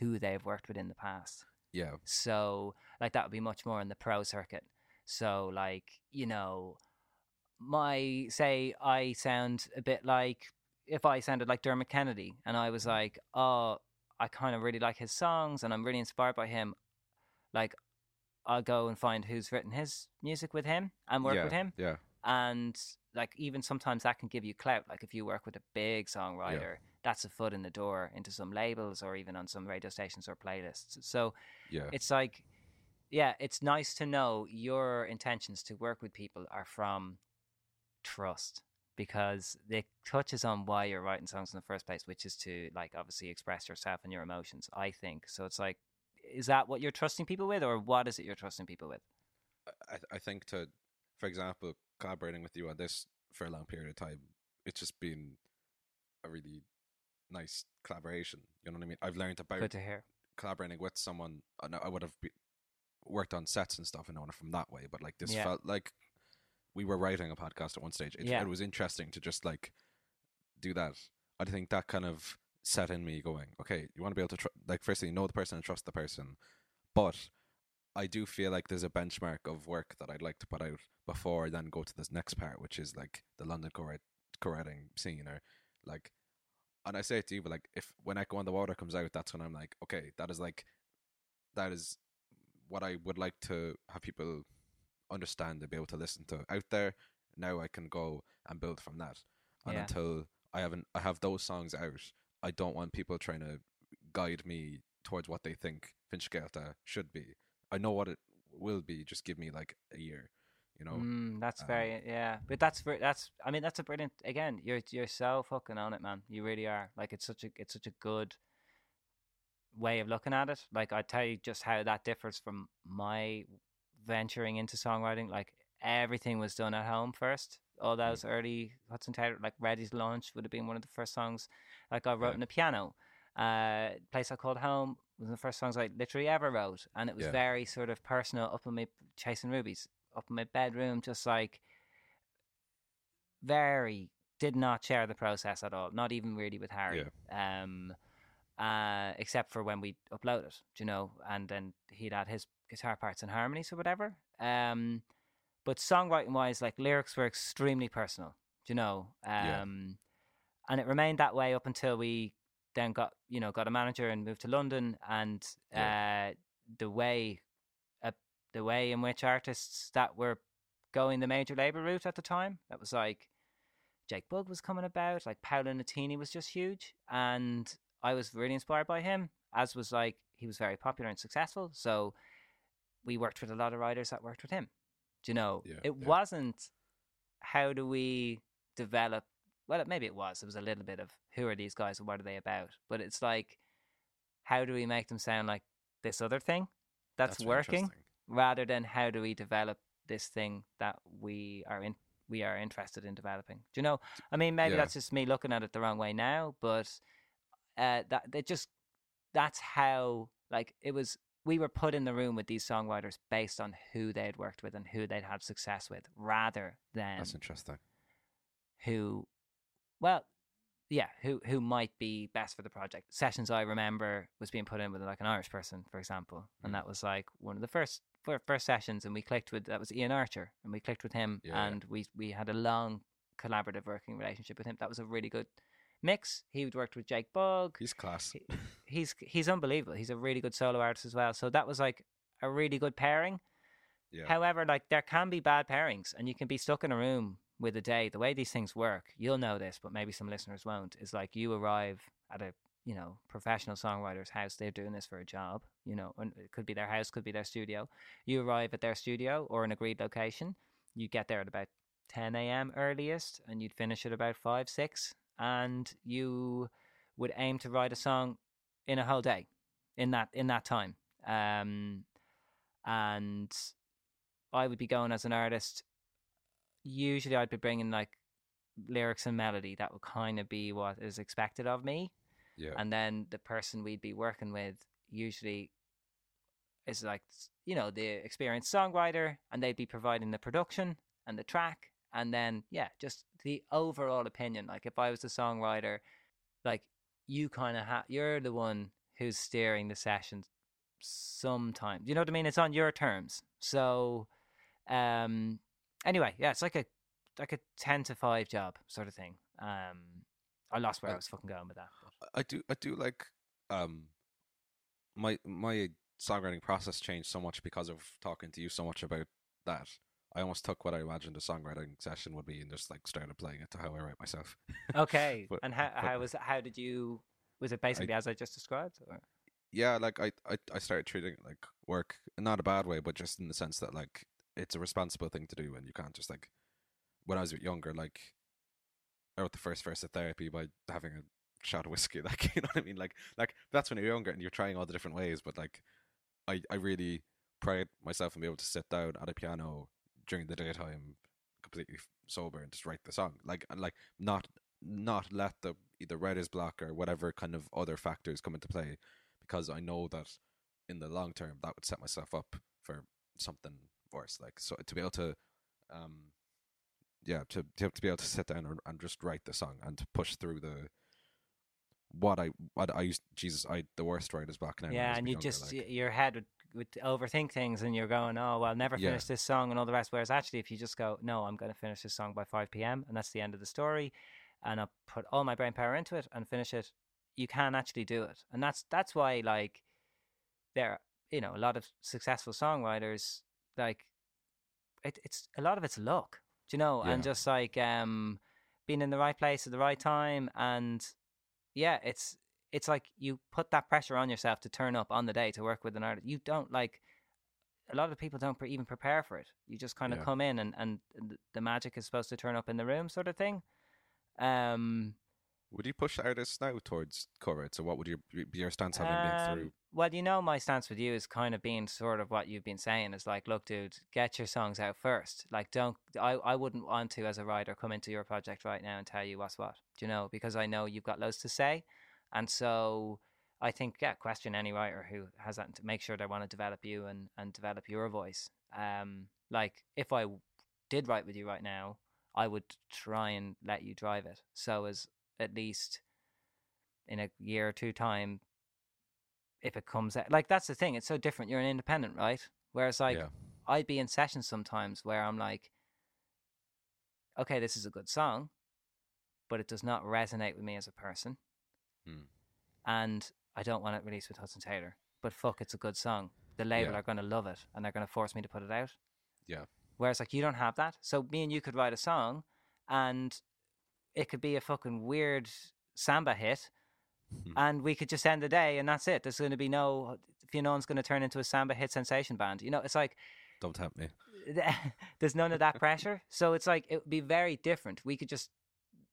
who they've worked with in the past. Yeah, So like that would be much more in the pro circuit. So like you know, my say I sound a bit like if I sounded like Dermot Kennedy, and I was mm-hmm. like, oh, I kind of really like his songs, and I'm really inspired by him. Like, I'll go and find who's written his music with him and work yeah, with him Yeah, and like even sometimes that can give you clout like if you work with a big songwriter that's a foot in the door into some labels or even on some radio stations or playlists. So yeah, it's like yeah it's nice to know your intentions to work with people are from trust because it touches on why you're writing songs in the first place which is to like obviously express yourself and your emotions i think. So it's like is that what you're trusting people with or what is it you're trusting people with? I, I think to, for example, collaborating with you on this for a long period of time, it's just been a really nice collaboration. You know what I mean? I've learned about good to hear collaborating with someone. I know I would have be, worked on sets and stuff and known it from that way, but like this Yeah. felt like we were writing a podcast at one stage. It, Yeah. it was interesting to just like do that. I think that kind of set in me going, okay, you want to be able to tr- like firstly know the person and trust the person, but I do feel like there's a benchmark of work that I'd like to put out before I then go to this next part, which is like the London co-writing scene or like and I say it to you, but like if when Echo on the Water comes out, that's when I'm like, okay, that is like, that is what I would like to have people understand and be able to listen to out there. Now I can go and build from that. And Yeah. until I haven't, I have those songs out. I don't want people trying to guide me towards what they think Finch Gaelta should be. I know what it will be. Just give me like a year, you know. Mm, that's um, very yeah, but that's that's I mean that's a brilliant again. You're you're so fucking on it, man. You really are. Like it's such a it's such a good way of looking at it. Like I tell you just how that differs from my venturing into songwriting. Like everything was done at home first. All those early Hudson Taylor, like Ready to Launch, would have been one of the first songs like I wrote Yeah. on the piano. Uh, Place I Called Home was the first songs I literally ever wrote, and it was Yeah. very sort of personal. Up on me chasing rubies, up in my bedroom, just like very did not share the process at all. Not even really with Harry. Um, uh, except for when we uploaded, you know, and then he'd add his guitar parts and harmonies or whatever. Um, but songwriting wise, like lyrics were extremely personal, you know. Yeah. Um, and it remained that way up until we then got you know got a manager and moved to London, and uh, the way the way in which artists that were going the major label route at the time, that was like Jake Bugg was coming about, like Paolo Nutini was just huge, and I was really inspired by him. As was like he was very popular and successful, so we worked with a lot of writers that worked with him. Do you know? Yeah, it yeah. wasn't how do we develop well maybe it was it was a little bit of who are these guys and what are they about but it's like how do we make them sound like this other thing that's, very working. Rather than how do we develop this thing that we are in we are interested in developing do you know i mean maybe Yeah. that's just me looking at it the wrong way now but uh that it just that's how like it was we were put in the room with these songwriters based on who they'd worked with and who they'd had success with rather than That's interesting. who well yeah who who might be best for the project sessions i remember was being put in with like an irish person for example and Mm. that was like one of the first fir- first sessions and we clicked with that was Iain Archer and we clicked with him Yeah, and we we had a long collaborative working relationship with him that was a really good mix he would worked with Jake Bugg He's class. he- he's he's unbelievable he's a really good solo artist as well so that was like a really good pairing Yeah. However, like there can be bad pairings, and you can be stuck in a room with a day. The way these things work, you'll know this, but maybe some listeners won't. Is like you arrive at a you know professional songwriter's house. They're doing this for a job. You know, and it could be their house, could be their studio. You arrive at their studio or an agreed location. You get there at about 10 a.m. earliest, and you'd finish at about five, six, and you would aim to write a song in a whole day, in that in that time. Um, and I would be going as an artist. Usually, I'd be bringing like lyrics and melody. That would kind of be what is expected of me. Yeah. And then the person we'd be working with usually is like you know the experienced songwriter, and they'd be providing the production and the track, and then yeah, just the overall opinion. Like if I was the songwriter, like you kind of have you're the one who's steering the sessions sometimes. You know what I mean? It's on your terms. So um anyway, yeah, it's like a like a ten to five job sort of thing. Um I lost where I was fucking going with that. I do I do like um my my songwriting process changed so much because of talking to you so much about that. I almost took what I imagined a songwriting session would be and just like started playing it to how I write myself. Okay. But- and how but- how was how did you was it basically as I just described? Or? yeah, like I, I I started treating it like work, not a bad way, but just in the sense that like it's a responsible thing to do, and you can't just like. When I was younger, like I wrote the first verse of therapy by having a shot of whiskey. Like you know what I mean? Like like that's when you're younger and you're trying all the different ways. But like I I really pride myself in being able to sit down at a piano during the daytime, completely sober, and just write the song. Like like not not let the either writer's block or whatever kind of other factors come into play because I know that in the long term that would set myself up for something worse. Like so to be able to, um, yeah, to to, to be able to sit down and, and just write the song and to push through the what I what I used. Jesus, I the worst writer's block now. yeah, and you younger, just like, your head would, would overthink things, and you're going, "Oh, well, I'll never Yeah. finish this song," and all the rest. Whereas actually, if you just go, "No, I'm going to finish this song by 5 p.m.," and that's the end of the story, and I put all my brain power into it and finish it, you can actually do it. And that's that's why like there you know, a lot of successful songwriters like it, it's a lot of it's luck. Do you know? Yeah. And just like um being in the right place at the right time and yeah, it's it's like you put that pressure on yourself to turn up on the day to work with an artist. You don't like a lot of people don't pre- even prepare for it. You just kind of Yeah. come in and and the magic is supposed to turn up in the room, sort of thing. Um, Would you push artists now towards cover So what would your be your stance having been um, through? well, you know, my stance with you is kind of being sort of what you've been saying is like, look, dude, get your songs out first. Like, don't I? I wouldn't want to, as a writer, come into your project right now and tell you what's what. Do you know? Because I know you've got loads to say, and so I think yeah, question any writer who has that to make sure they want to develop you and and develop your voice. Um, like if I did write with you right now, I would try and let you drive it, so as at least in a year or two time if it comes out like that's the thing it's so different you're an independent right whereas like yeah. i'd be in sessions sometimes where i'm like okay this is a good song but it does not resonate with me as a person Hmm. and i don't want it released with hudson taylor but fuck it's a good song the label Yeah. are going to love it and they're going to force me to put it out Yeah. whereas like you don't have that so me and you could write a song and it could be a fucking weird samba hit Hmm. and we could just end the day and that's it. There's going to be no, you know, it's going to turn into a samba hit sensation band. You know, it's like Don't tempt me. there's none of that pressure. So it's like it would be very different. We could just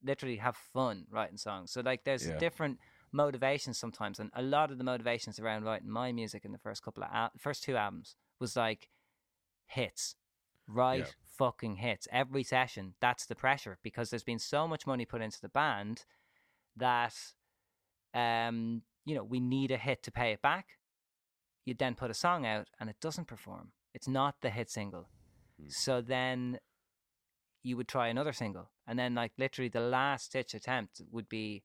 literally have fun writing songs. So like there's Yeah. different motivations sometimes, and a lot of the motivations around writing my music in the first couple of al- first two albums was like hits, right? Yeah. Fucking hits every session. That's the pressure because there's been so much money put into the band that um you know we need a hit to pay it back. You then put a song out and it doesn't perform. It's not the hit single. Hmm. So then you would try another single. And then like literally the last ditch attempt would be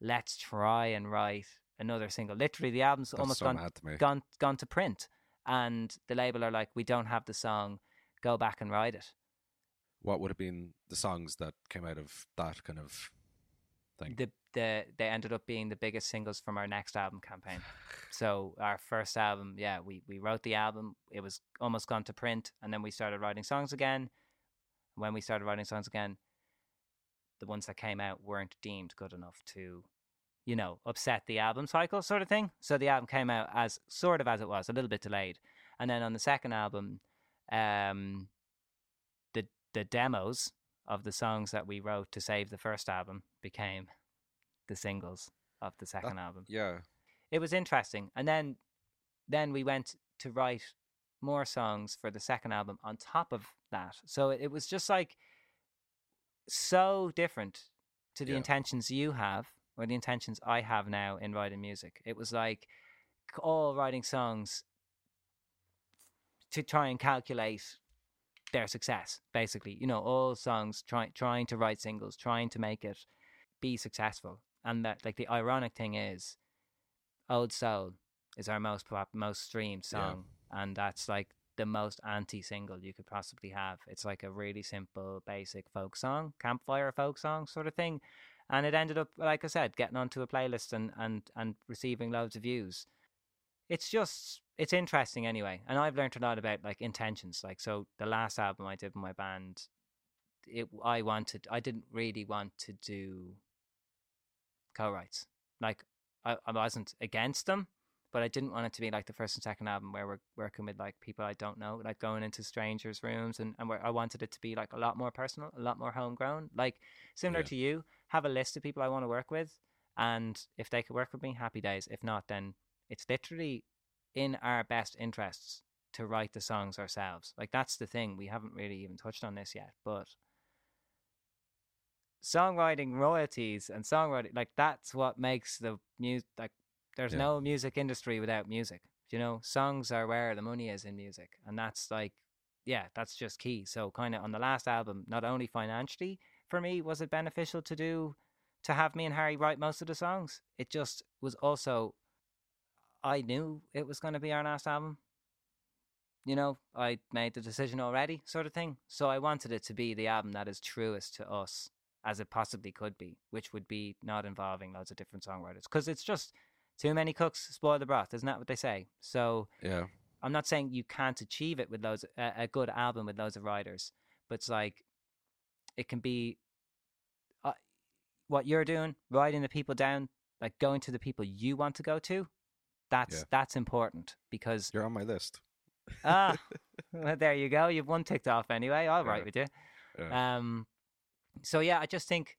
let's try and write another single. Literally the album's That's almost so gone to gone gone to print. And the label are like, We don't have the song, go back and write it. What would have been the songs that came out of that kind of thing? The the they ended up being the biggest singles from our next album campaign. So our first album, yeah, we, we wrote the album. It was almost gone to print, and then we started writing songs again. When we started writing songs again, the ones that came out weren't deemed good enough to, you know, upset the album cycle, sort of thing. So the album came out as sort of as it was, a little bit delayed. And then on the second album, um, the the demos of the songs that we wrote to save the first album became the singles of the second album yeah. it was interesting and then then we went to write more songs for the second album on top of that so it was just like so different to the Yeah. intentions you have or the intentions i have now in writing music it was like all writing songs to try and calculate their success basically you know all songs trying trying to write singles trying to make it be successful. And that like the ironic thing is old soul is our most pop, most streamed Yeah. song and that's like the most anti single you could possibly have. It's like a really simple basic folk song campfire folk song sort of thing and it ended up like i said getting onto a playlist and and and receiving loads of views it's just it's interesting anyway and i've learned a lot about like intentions like so the last album i did with my band it i wanted i didn't really want to do co-writes. Like I, I wasn't against them but i didn't want it to be like the first and second album where we're working with like people i don't know like going into strangers rooms and, and where i wanted it to be like a lot more personal a lot more homegrown. Like similar Yeah. to you have a list of people i want to work with and if they could work with me happy days. If not then it's literally in our best interests to write the songs ourselves. Like that's the thing. We haven't really even touched on this yet, but songwriting royalties and songwriting like that's what makes the music like there's Yeah. no music industry without music. You know, songs are where the money is in music. And that's like yeah, that's just key. So kind of on the last album, not only financially for me was it beneficial to do to have me and Harry write most of the songs. It just was also I knew it was going to be our last album. You know, I made the decision already, sort of thing. So I wanted it to be the album that is truest to us as it possibly could be, which would be not involving loads of different songwriters. Because it's just too many cooks spoil the broth, isn't that what they say? So Yeah. I'm not saying you can't achieve it with loads a, a good album with loads of writers, but it's like it can be uh, what you're doing, writing the people down, like going to the people you want to go to. That's Yeah. that's important because You're on my list. ah, well, there you go. You've one ticked off anyway. I'll write Yeah. with you. Yeah. Um, so yeah, I just think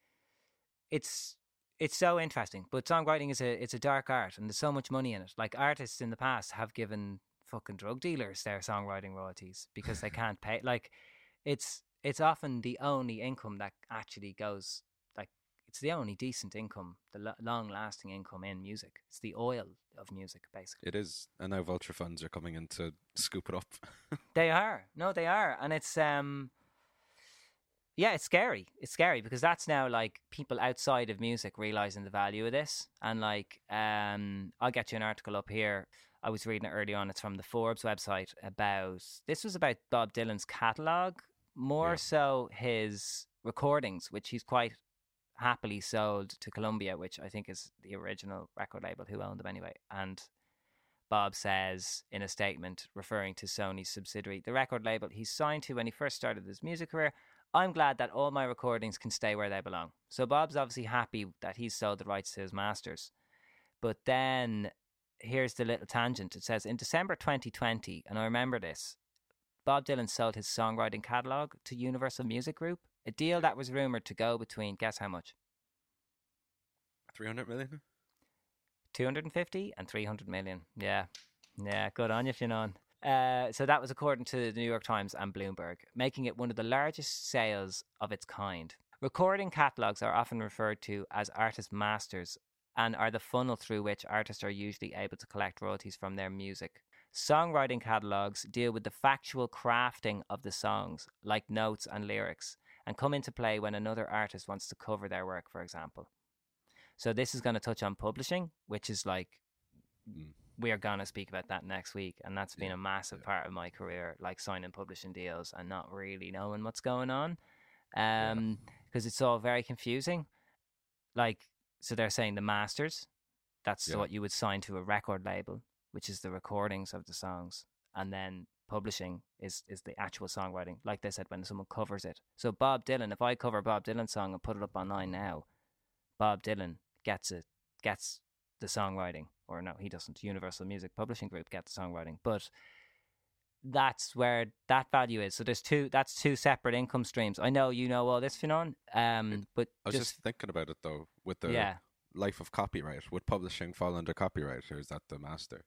it's it's so interesting. But songwriting is a it's a dark art, and there's so much money in it. Like artists in the past have given fucking drug dealers their songwriting royalties because they can't pay. Like it's it's often the only income that actually goes. It's the only decent income, the lo- long lasting income in music. It's the oil of music, basically. It is, and now vulture funds are coming in to scoop it up. They are. No, they are. And it's um yeah, it's scary. It's scary because that's now like people outside of music realizing the value of this. And like um I'll get you an article up here. I was reading it early on. It's from the Forbes website about this was about Bob Dylan's catalog, more Yeah. so his recordings, which he's quite happily sold to Columbia, which I think is the original record label who owned them anyway. And Bob says in a statement referring to Sony's subsidiary, the record label he signed to when he first started his music career. I'm glad that all my recordings can stay where they belong. So Bob's obviously happy that he's sold the rights to his masters. But then here's the little tangent. It says in December 2020, and I remember this, Bob Dylan sold his songwriting catalogue to Universal Music Group, a deal that was rumored to go between, guess how much? 300 million? 250 and 300 million. Yeah. Yeah, good on you, Fionnán. Uh, so that was according to the New York Times and Bloomberg, making it one of the largest sales of its kind. Recording catalogs are often referred to as artist masters and are the funnel through which artists are usually able to collect royalties from their music. Songwriting catalogs deal with the factual crafting of the songs, like notes and lyrics, and come into play when another artist wants to cover their work, for example. So this is going to touch on publishing, which is like Mm. we are going to speak about that next week, and that's been Yeah, a massive yeah. part of my career, like signing publishing deals and not really knowing what's going on, Yeah. um, because it's all very confusing. Like, so they're saying the masters, that's Yeah. what you would sign to a record label, which is the recordings of the songs, and then publishing is is the actual songwriting. Like they said, when someone covers it. So Bob Dylan, if I cover Bob Dylan's song and put it up online now, Bob Dylan gets it, gets the songwriting, or no, he doesn't. Universal Music Publishing Group gets the songwriting, but that's where that value is. So there's two. That's two separate income streams. I know you know all this, Fionnán. Um, but I was just, just, thinking about it though, with the yeah. life of copyright. Would publishing fall under copyright, or is that the master?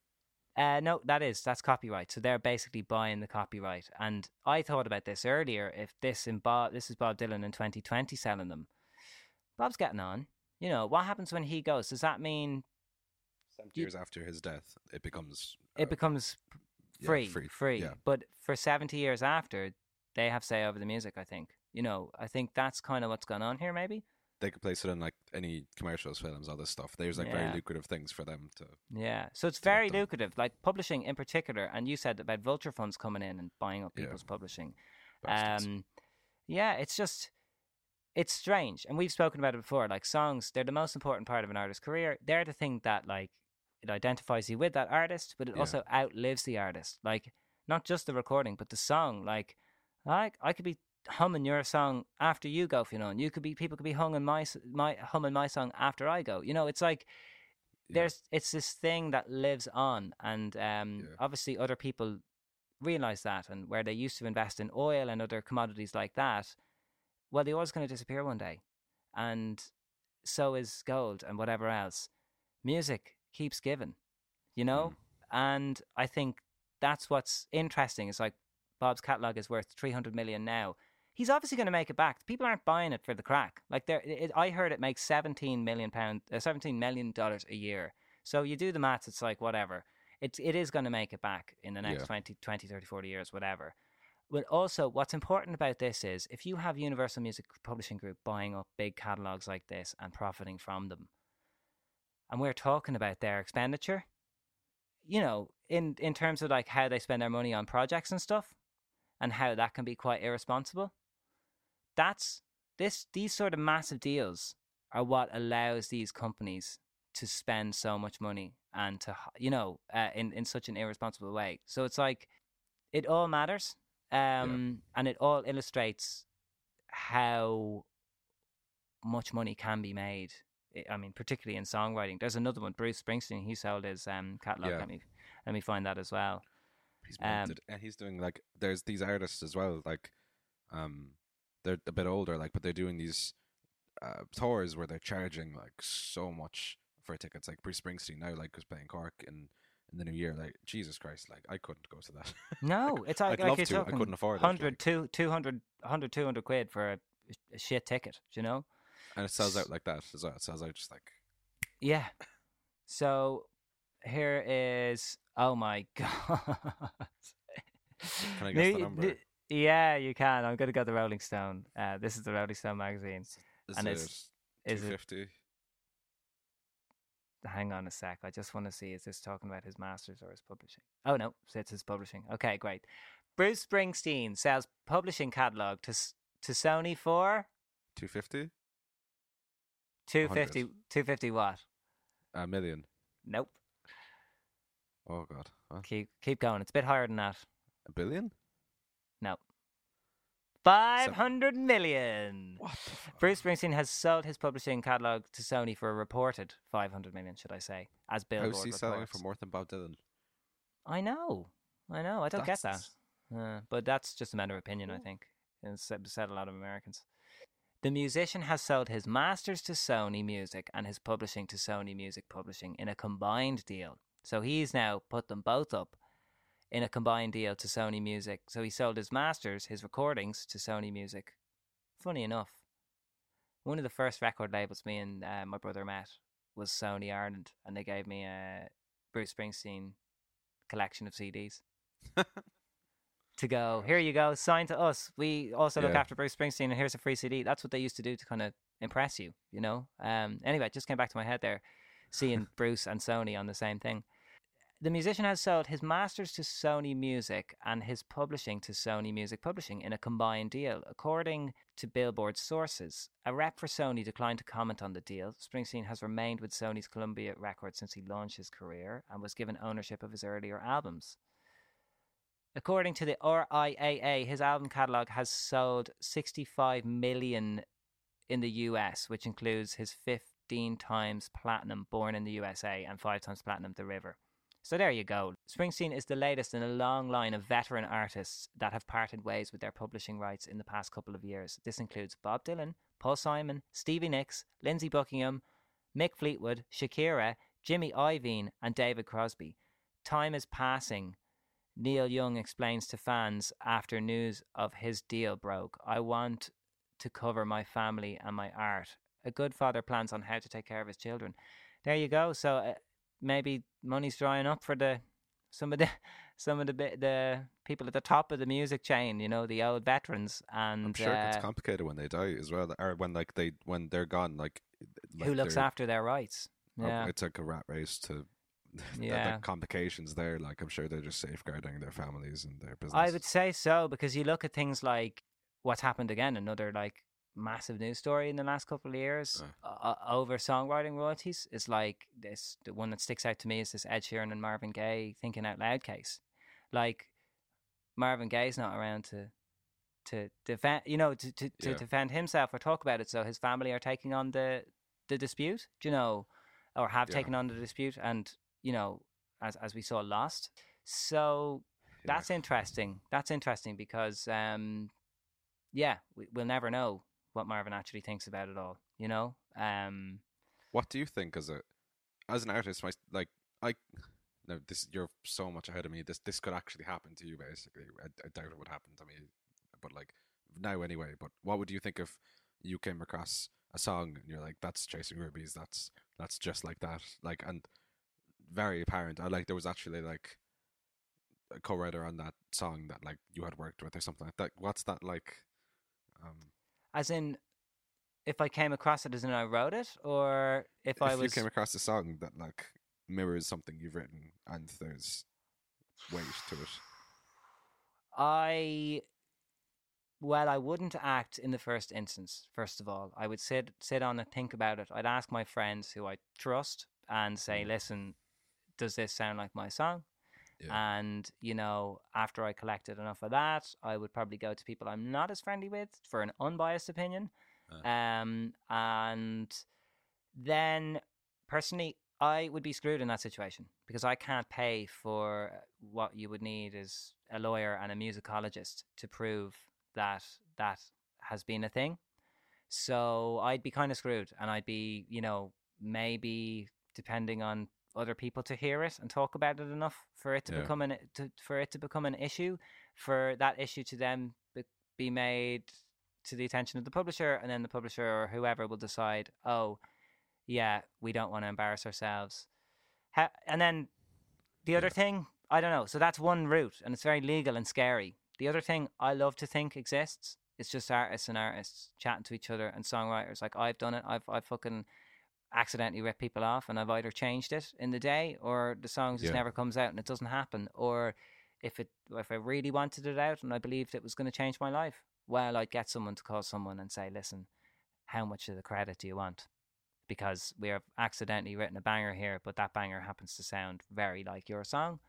Uh, no, that is that's copyright. So they're basically buying the copyright. And I thought about this earlier. If this in Bob, this is Bob Dylan in 2020 selling them. Bob's getting on. You know what happens when he goes? Does that mean Seventy years after his death, it becomes it uh, becomes yeah, free, free, free. yeah. But for 70 years after, they have say over the music. I think. You know, I think that's kind of what's going on here. Maybe. They could place it in like any commercials, films, all this stuff. There's like very lucrative things for them to. Yeah, so it's very lucrative, like publishing in particular. And you said about vulture funds coming in and buying up Yeah. people's publishing. bastards. Um, yeah, it's just it's strange, and we've spoken about it before. Like songs, they're the most important part of an artist's career. They're the thing that like it identifies you with that artist, but it Yeah. also outlives the artist. Like not just the recording, but the song. Like I I could be humming your song after you go, you know, and you could be people could be humming my my humming my song after I go. You know, it's like Yeah. there's it's this thing that lives on and um Yeah. obviously other people realize that and where they used to invest in oil and other commodities like that well the oil's going to disappear one day and so is gold and whatever else music keeps giving you know and i think that's what's interesting it's like bob's catalog is worth 300 million now he's obviously going to make it back. People aren't buying it for the crack. Like there i heard it makes 17 million pound uh, 17 million dollars a year. So you do the maths it's like whatever. It, it is going to make it back in the next Yeah. 20 20 30 40 years whatever. But also what's important about this is if you have universal music publishing group buying up big catalogs like this and profiting from them and we're talking about their expenditure you know in in terms of like how they spend their money on projects and stuff and how that can be quite irresponsible that's this these sort of massive deals are what allows these companies to spend so much money and to you know uh, in in such an irresponsible way. So it's like it all matters, um, and it all illustrates how much money can be made. I- I mean, particularly in songwriting. There's another one, Bruce Springsteen. He sold his um, catalog. Yeah. Let me let me find that as well. He's Um, and he's doing like there's these artists as well. Like, um, they're a bit older, like, but they're doing these uh, tours where they're charging like so much for tickets. Like Bruce Springsteen now, like, was playing Cork in in the new year. Like, Jesus Christ, like I couldn't go to that. No, it's like, I'd like love to. I couldn't afford it, 100, like. two- 200, 100, 200 quid for a, a shit ticket, do you know? and it sells out like that as well. It sells out just like Yeah. So here is, oh my God. Can I guess New- the number? n- Yeah, you can. I'm going to go to Rolling Stone. Uh, this is the Rolling Stone magazine. is and it's- two Is it? fifty? Hang on a sec. I just want to see is this talking about his masters or his publishing? Oh no, it's his publishing. Okay, great. Bruce Springsteen sells publishing catalog to to Sony for Two fifty? 250 250 what? A million. Nope. Oh god. What? Keep keep going. It's a bit higher than that. A billion? No. 500 million. What? Bruce Springsteen has sold his publishing catalog to Sony for a reported 500 million, should I say, as Billboard How's he selling it for more than Bob Dylan? I know. I know. I don't get that. Uh, but that's just a matter of opinion, I think. It's said a lot of Americans. The musician has sold his masters to Sony Music and his publishing to Sony Music Publishing in a combined deal. So he's now put them both up in a combined deal to Sony Music. So he sold his masters, his recordings to Sony Music. Funny enough, one of the first record labels me and uh, my brother met was Sony Ireland, and they gave me a Bruce Springsteen collection of CDs to go. Here you go, sign to us. We also look Yeah. after Bruce Springsteen, and here's a free CD. That's what they used to do to kind of impress you, you know. Um, anyway, it just came back to my head there, seeing Bruce and Sony on the same thing. The musician has sold his masters to Sony Music and his publishing to Sony Music Publishing in a combined deal. According to Billboard sources, a rep for Sony declined to comment on the deal. Springsteen has remained with Sony's Columbia Records since he launched his career and was given ownership of his earlier albums. According to the RIAA, his album catalog has sold 65 million in the US, which includes his 15 times platinum Born in the USA and 5 times platinum The River. So there you go. Springsteen is the latest in a long line of veteran artists that have parted ways with their publishing rights in the past couple of years. This includes Bob Dylan, Paul Simon, Stevie Nicks, Lindsey Buckingham, Mick Fleetwood, Shakira, Jimmy Iovine, and David Crosby. Time is passing. Neil Young explains to fans after news of his deal broke. I want to cover my family and my art. A good father plans on how to take care of his children. There you go. So uh, maybe money's drying up for the some of the some of the the people at the top of the music chain. You know, the old veterans, and I'm sure it uh, gets complicated when they die as well, or when like they when they're gone. Like, like who looks after their rights. oh, Yeah, it's like a rat race to. the- Yeah. the complications there. Like I'm sure they're just safeguarding their families and their business. I would say so because you look at things like what's happened again, another like massive news story in the last couple of years uh, over songwriting royalties. Is like this. The one that sticks out to me is this Ed Sheeran and Marvin Gaye thinking out loud case. Like Marvin Gaye's not around to to defend, you know, to to, to Yeah. defend himself or talk about it. So his family are taking on the the dispute, you know, or have Yeah. taken on the dispute, and you know, as as we saw, lost. So Yeah. that's interesting. That's interesting because, um, yeah, we, we'll never know what Marvin actually thinks about it all. You know, um, What do you think as a as an artist? My like I. No, this you're so much ahead of me. This this could actually happen to you. Basically, I, I doubt it would happen to me, but like now anyway. But what would you think if you came across a song and you're like, "That's Chasing Rubies. That's that's just like that." Like and very apparent. I like there was actually like a co-writer on that song that like you had worked with or something like that. What's that like? Um, as in, if I came across it as in I wrote it, or if, if I you was came across a song that like mirrors something you've written and there's weight to it. I Well, I wouldn't act in the first instance. First of all, I would sit sit on and think about it. I'd ask my friends who I trust and say, Mm. "Listen, does this sound like my song?" Yeah. And you know, after I collected enough of that, I would probably go to people I'm not as friendly with for an unbiased opinion. Uh. Um, and then personally, I would be screwed in that situation because I can't pay for what you would need is a lawyer and a musicologist to prove that that has been a thing. So I'd be kind of screwed, and I'd be, you know, maybe depending on other people to hear it and talk about it enough for it to Yeah. become an to, for it to become an issue, for that issue to then be, be made to the attention of the publisher, and then the publisher or whoever will decide, oh, yeah, we don't want to embarrass ourselves. Ha- and then the other Yeah. thing, I don't know. So that's one route, and it's very legal and scary. The other thing I love to think exists is just artists and artists chatting to each other and songwriters. Like I've done it. I've I've fucking accidentally rip people off, and I've either changed it in the day, or the song just Yeah. never comes out and it doesn't happen. Or if it if I really wanted it out and I believed it was going to change my life, well, I'd get someone to call someone and say, "Listen, how much of the credit do you want?" Because we have accidentally written a banger here, but that banger happens to sound very like your song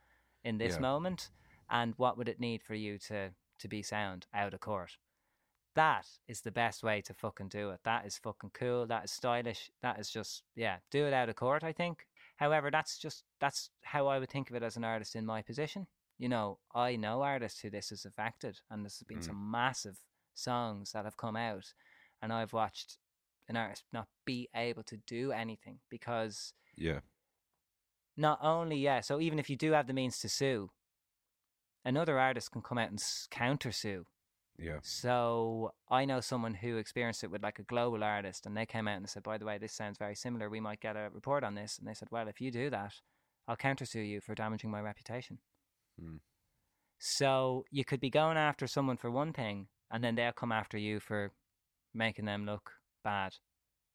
in this Yeah. moment. And what would it need for you to to be sound out of court? That is the best way to fucking do it. That is fucking cool. That is stylish. That is just yeah, do it out of court. I think. However, that's just that's how I would think of it as an artist in my position. You know, I know artists who this has affected, and there's been Mm. some massive songs that have come out, and I've watched an artist not be able to do anything because Yeah. not only yeah so even if you do have the means to sue another artist can come out and s- counter sue Yeah. so i know someone who experienced it with like a global artist and they came out and said by the way this sounds very similar we might get a report on this and they said well if you do that i'll counter sue you for damaging my reputation Hmm. so you could be going after someone for one thing and then they'll come after you for making them look bad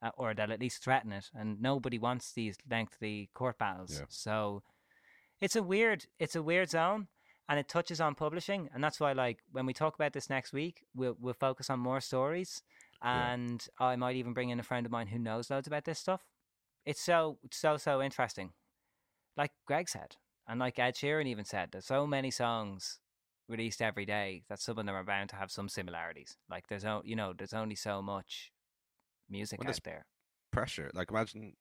uh, or they'll at least threaten it and nobody wants these lengthy court battles Yeah. so it's a weird it's a weird zone and it touches on publishing and that's why like when we talk about this next week we'll we'll focus on more stories Yeah. and I might even bring in a friend of mine who knows loads about this stuff it's so so so interesting like Greg said and like Ed Sheeran even said there's so many songs released every day that some of them are bound to have some similarities like there's no you know there's only so much music Well, out there Pressure. Like imagine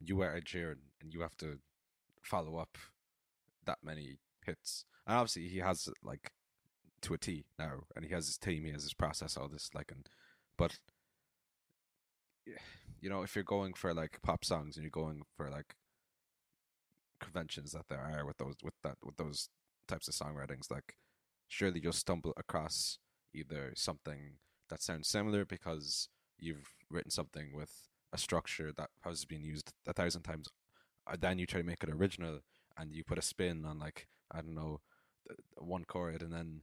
you were Ed Sheeran and you have to follow up that many hits. And obviously he has like to a T now, and he has his team, he has his process, all this like, and but you know if you're going for like pop songs and you're going for like conventions that there are with those with that with those types of songwritings, like surely you'll stumble across either something that sounds similar because you've written something with a structure that has been used a thousand times, uh, then you try to make it original and you put a spin on like I don't know one chord, and then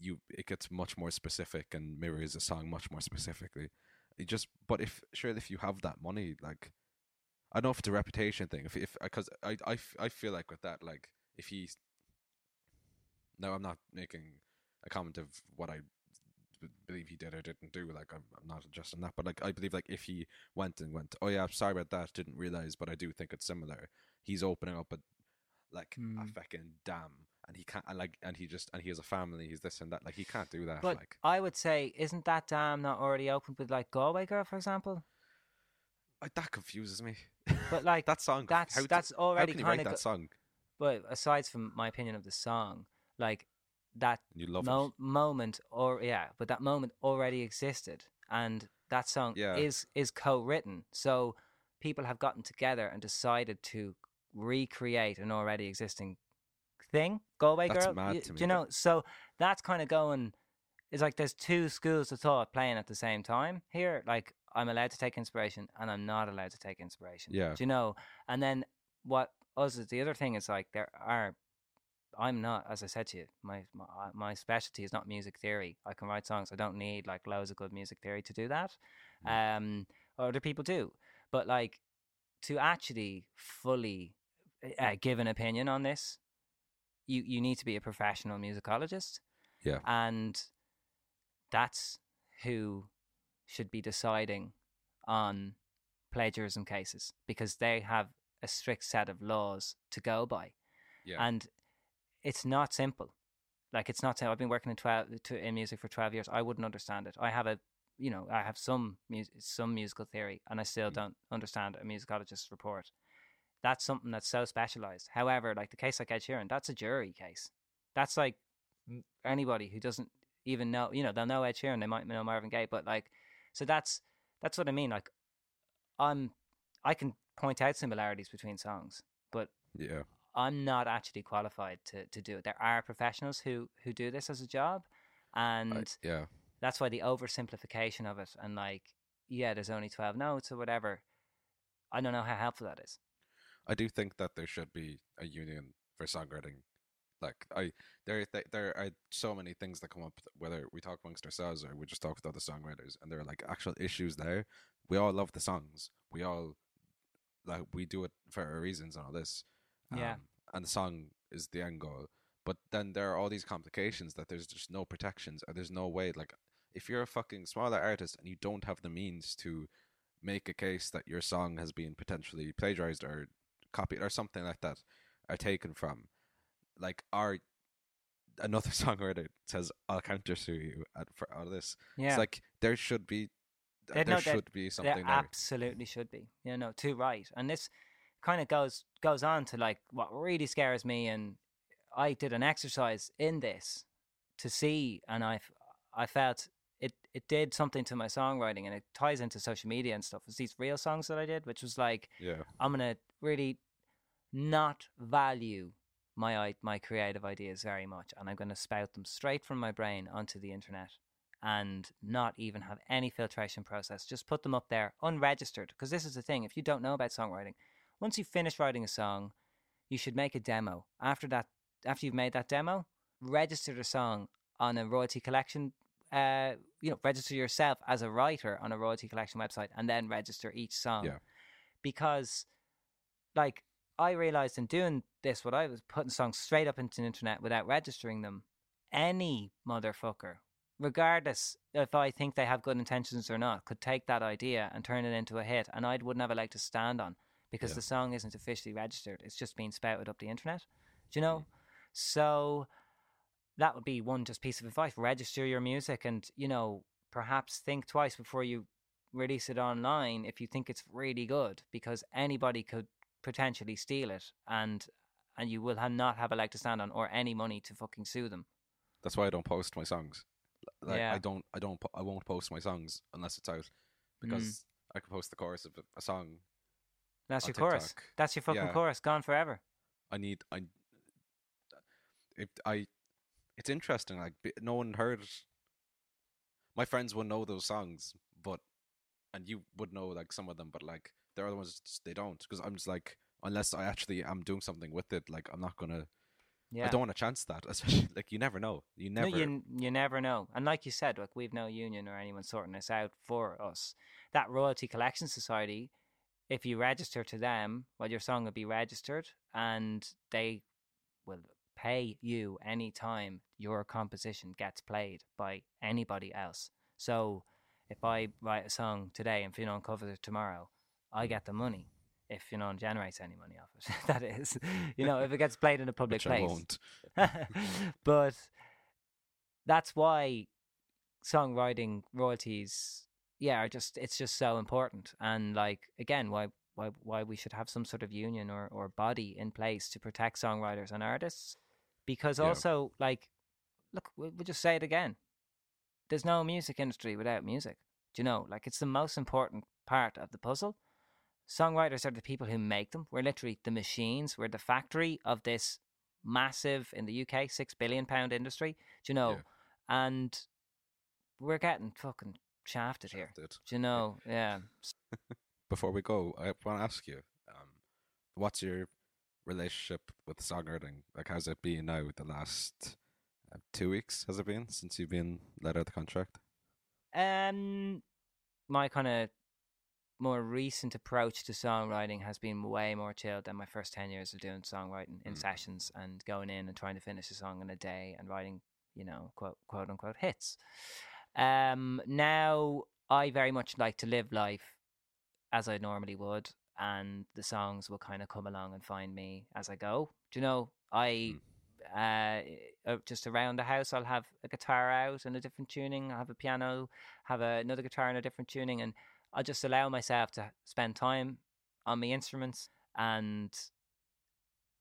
you it gets much more specific and mirrors a song much more specifically. You just but if sure if you have that money, like I don't know if it's a reputation thing. If if because I, I I feel like with that like if he no I'm not making a comment of what I believe he did or didn't do. Like I'm, I'm not adjusting that, but like I believe like if he went and went, oh yeah, sorry about that, didn't realize, but I do think it's similar. He's opening up a like a Hmm. fucking dam, and he can't and like and he just and he has a family. He's this and that. Like he can't do that. but like I would say isn't that dam not already opened with like Galway Girl for example I, that confuses me. but like that song. that's how, that's how already can you write that song? but aside from my opinion of the song like that mo- moment or yeah but that moment already existed and that song Yeah. is is co-written so people have gotten together and decided to recreate an already existing thing galway That's girl mad y- to do me, you know so that's kind of going it's like there's two schools of thought playing at the same time here like i'm allowed to take inspiration and i'm not allowed to take inspiration Yeah. do you know and then what us is the other thing is like there are I'm not, as I said to you, my, my uh, my specialty is not music theory. I can write songs. I don't need like loads of good music theory to do that. Um, other people do, but like to actually fully uh, give an opinion on this, you you need to be a professional musicologist. Yeah. and that's who should be deciding on plagiarism cases because they have a strict set of laws to go by. Yeah. And it's not simple. Like it's not. simple. I've been working in twelve to, in music for twelve years. I wouldn't understand it. I have a, you know, I have some some musical theory, and I still Mm. don't understand a musicologist's report. That's something that's so specialized. However, like the case like Ed Sheeran, that's a jury case. That's like anybody who doesn't even know, you know, they'll know Ed Sheeran, they might know Marvin Gaye, but like, so that's that's what I mean. Like, I'm, I can point out similarities between songs, but yeah. I'm not actually qualified to, to do it. There are professionals who, who do this as a job, and I- yeah. that's why the oversimplification of it and like, yeah, there's only twelve notes or whatever. I don't know how helpful that is. I do think that there should be a union for songwriting. Like I, there, th- there are so many things that come up. Whether we talk amongst ourselves or we just talk with other songwriters, and there are like actual issues there. We all love the songs. We all like we do it for our reasons and all this. Yeah. Um, and the song is the end goal. But then there are all these complications that there's just no protections or there's no way. Like if you're a fucking smaller artist and you don't have the means to make a case that your song has been potentially plagiarized or copied or something like that are taken from like our another songwriter says I'll counter sue you at, for all of this. Yeah, It's like there should be uh, there no, should be something there there. absolutely should be. You know, too right. And this kind of goes goes on to like what really scares me. And I did an exercise in this to see, and I I felt it it did something to my songwriting, and it ties into social media and stuff. It's these real songs that I did, which was like Yeah. I'm gonna really not value my my creative ideas very much, and I'm gonna spout them straight from my brain onto the internet, and not even have any filtration process. Just put them up there unregistered, because this is the thing. If you don't know about songwriting, once you finish writing a song, you should make a demo. After that, after you've made that demo, register the song on a royalty collection. Uh, you know, register yourself as a writer on a royalty collection website, and then register each song. Yeah. Because, like, I realized in doing this, what I was putting songs straight up into the internet without registering them. Any motherfucker, regardless if I think they have good intentions or not, could take that idea and turn it into a hit, and I would would never like to stand on because Yeah. the song isn't officially registered. It's just being spouted up the internet. Do you mm-hmm. know? So that would be one just piece of advice: register your music, and you know, perhaps think twice before you release it online if you think it's really good, because anybody could potentially steal it, and and you will ha- not have a leg to stand on or any money to fucking sue them. That's why I don't post my songs. Like Yeah. I don't I don't I won't post my songs unless it's out because mm. I can post the chorus of a- a song. That's your chorus. That's your fucking Yeah. chorus. Gone forever. I need I if I it's interesting like no one heard my friends would know those songs but and you would know like some of them but like the other ones they don't because I'm just like unless I actually am doing something with it like I'm not gonna Yeah. I don't want to chance that especially like you never know you never No, you you never know. And like you said, like we've no union or anyone sorting this out for us. That royalty collection society, if you register to them, well, your song will be registered, and they will pay you any time your composition gets played by anybody else. So, if I write a song today and Fionnán covers it tomorrow, I get the money. If Fionnán generates any money off it, that is, you know, if it gets played in a public which I place. won't. But that's why songwriting royalties yeah are just it's just so important. And like again why why why we should have some sort of union or or body in place to protect songwriters and artists. Because Yeah. also like look we'll, we'll just say it again. There's no music industry without music. Do you know? Like it's the most important part of the puzzle songwriters are the people who make them we're literally the machines we're the factory of this massive in the UK six billion pound industry. Do you know? Yeah. And we're getting fucking shafted here. Shafted. Do you know? Yeah. before we go, I want to ask you, um, what's your relationship with songwriting? Like, how's it been now? The last uh, two weeks has it been since you've been let out of the contract? Um, my kind of more recent approach to songwriting has been way more chilled than my first ten years of doing songwriting in Mm. sessions and going in and trying to finish a song in a day and writing, you know, quote quote unquote hits. Um, now I very much like to live life as I normally would, and the songs will kind of come along and find me as I go. Do you know? I uh, uh, just around the house, I'll have a guitar out in a different tuning. I have a piano, have a, another guitar in a different tuning, and I just allow myself to spend time on my instruments, and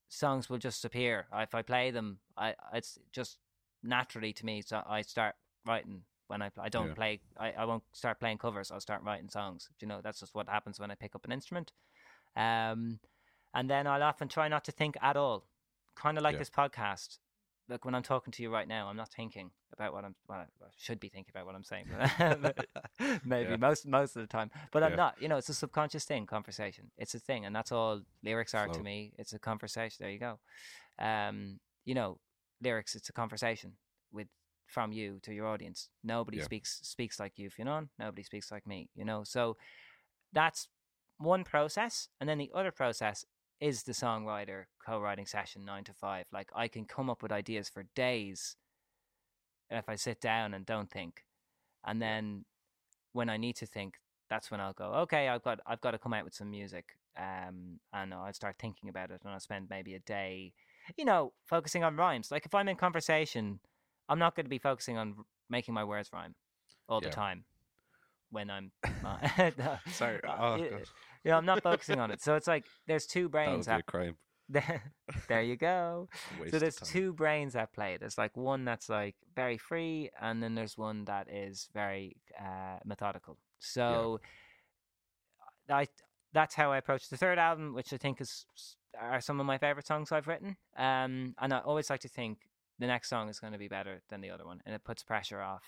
songs will just appear. If I play them, I it's just naturally to me. So I start writing when I I don't Yeah. play. I, I won't start playing covers. I'll start writing songs. You know? That's just what happens when I pick up an instrument. Um, and then I'll often try not to think at all. Kind of like Yeah. this podcast. Like when I'm talking to you right now, I'm not thinking about what I'm. Well, I should be thinking about what I'm saying. Maybe Yeah. most most of the time, but I'm Yeah. not. You know, it's a subconscious thing. Conversation. It's a thing, and that's all lyrics are to me. It's a conversation. There you go. Um, you know, lyrics. It's a conversation with from you to your audience. Nobody Yeah. speaks speaks like you, Fionn. Nobody speaks like me. You know, so that's one process, and then the other process is the songwriter co-writing session nine to five. Like I can come up with ideas for days if I sit down and don't think, and then when I need to think, that's when I'll go. Okay, I've got I've got to come out with some music, um, and I'll start thinking about it, and I'll spend maybe a day, you know, focusing on rhymes. Like if I'm in conversation, I'm not going to be focusing on making my words rhyme all the time when I'm. No, Sorry. uh, Oh, y- God. you know, I'm not focusing on it. So it's like there's two That would brains. be crime. there you go. So there's two brains at play. There's like one that's like very free, and then there's one that is very uh, methodical. So I that's how I approach the third album, which I think is are some of my favorite songs I've written. Um, and I always like to think the next song is going to be better than the other one, and it puts pressure off.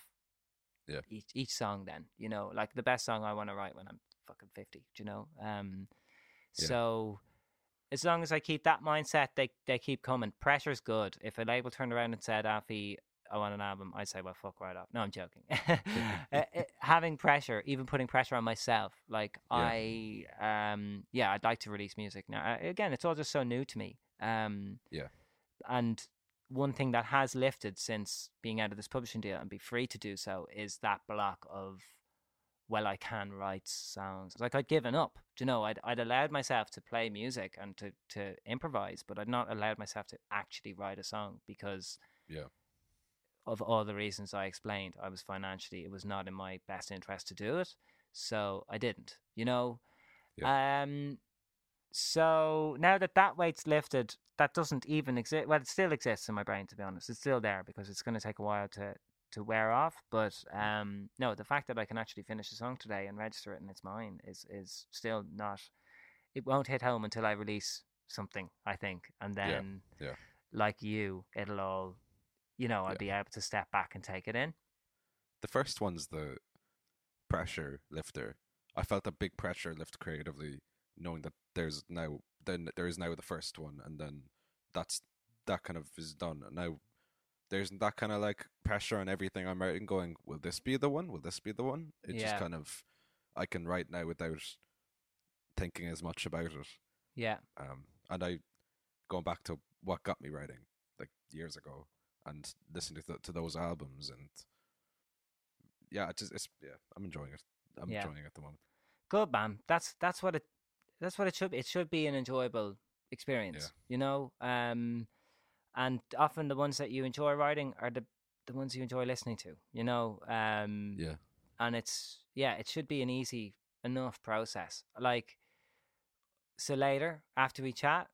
Yeah. Each each song, then you know, like the best song I want to write when I'm fucking fifty. Do you know? Um, Yeah. so as long as I keep that mindset, they they keep coming. Pressure's good. If a label turned around and said, "Alfie, I want an album," I'd say, "Well, fuck right off." No, I'm joking. Uh, uh, Having pressure, even putting pressure on myself, like I, um, yeah, I'd like to release music now. Uh, Again, it's all just so new to me. Um, Yeah. and one thing that has lifted since being out of this publishing deal and be free to do so is that block of well I can write songs. Like I'd given up. Do you know, I'd I'd allowed myself to play music and to, to improvise, but I'd not allowed myself to actually write a song because Yeah. of all the reasons I explained. I was financially it was not in my best interest to do it. So I didn't, you know. Um so now that that weight's lifted, that doesn't even exist. Well, it still exists in my brain, to be honest. It's still there because it's going to take a while to to wear off. But um, no, the fact that I can actually finish a song today and register it and it's mine is is still not. It won't hit home until I release something, I think, and Yeah, then, yeah. like you, it'll all, you know, I'll Yeah. be able to step back and take it in. The first one's the pressure lifter. I felt a big pressure lift creatively, knowing that there's now then there is now the first one, and then that's that kind of is done. And now there's that kind of like pressure on everything I'm writing. Going, will this be the one? Will this be the one? It Yeah. just kind of I can write now without thinking as much about it. Yeah, Um, and I going back to what got me writing like years ago and listening to th- to those albums and yeah, it's just it's yeah, I'm enjoying it. I'm Yeah. enjoying it at the moment. good man. That's that's what it that's what it should be. It should be an enjoyable experience, you know. Um, and often the ones that you enjoy writing are the the ones you enjoy listening to, you know. Um, Yeah, and it's yeah, it should be an easy enough process. Like so later after we chat,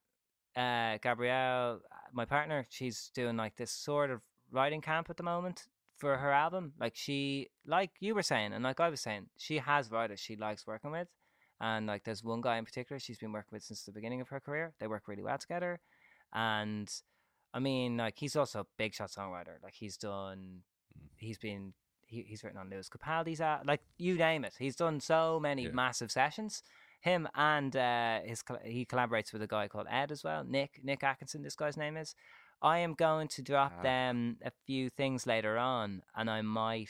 uh, Gabrielle, my partner, she's doing like this sort of writing camp at the moment for her album. Like she, like you were saying, and like I was saying, she has writers she likes working with, and like there's one guy in particular she's been working with since the beginning of her career. They work really well together, and I mean, like he's also a big shot songwriter. Like he's done, Mm. he's been. He, he's written on Lewis Capaldi's uh, like you name it. He's done so many Yeah. massive sessions. Him and uh, his he collaborates with a guy called Ed as well. Nick Nick Atkinson. This guy's name is. I am going to drop Ah. them a few things later on, and I might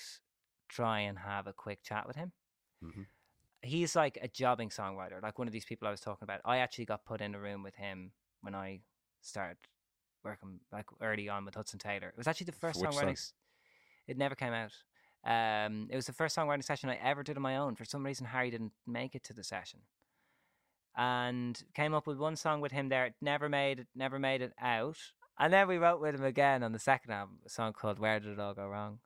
try and have a quick chat with him. hmm He's like a jobbing songwriter, like one of these people I was talking about. I actually got put in a room with him when I started working like early on with Hudson Taylor. It was actually the first which songwriting. song? It never came out. Um, it was the first songwriting session I ever did on my own. For some reason, Harry didn't make it to the session, and came up with one song with him there. It never made it, never made it out. And then we wrote with him again on the second album, a song called "Where Did It All Go Wrong."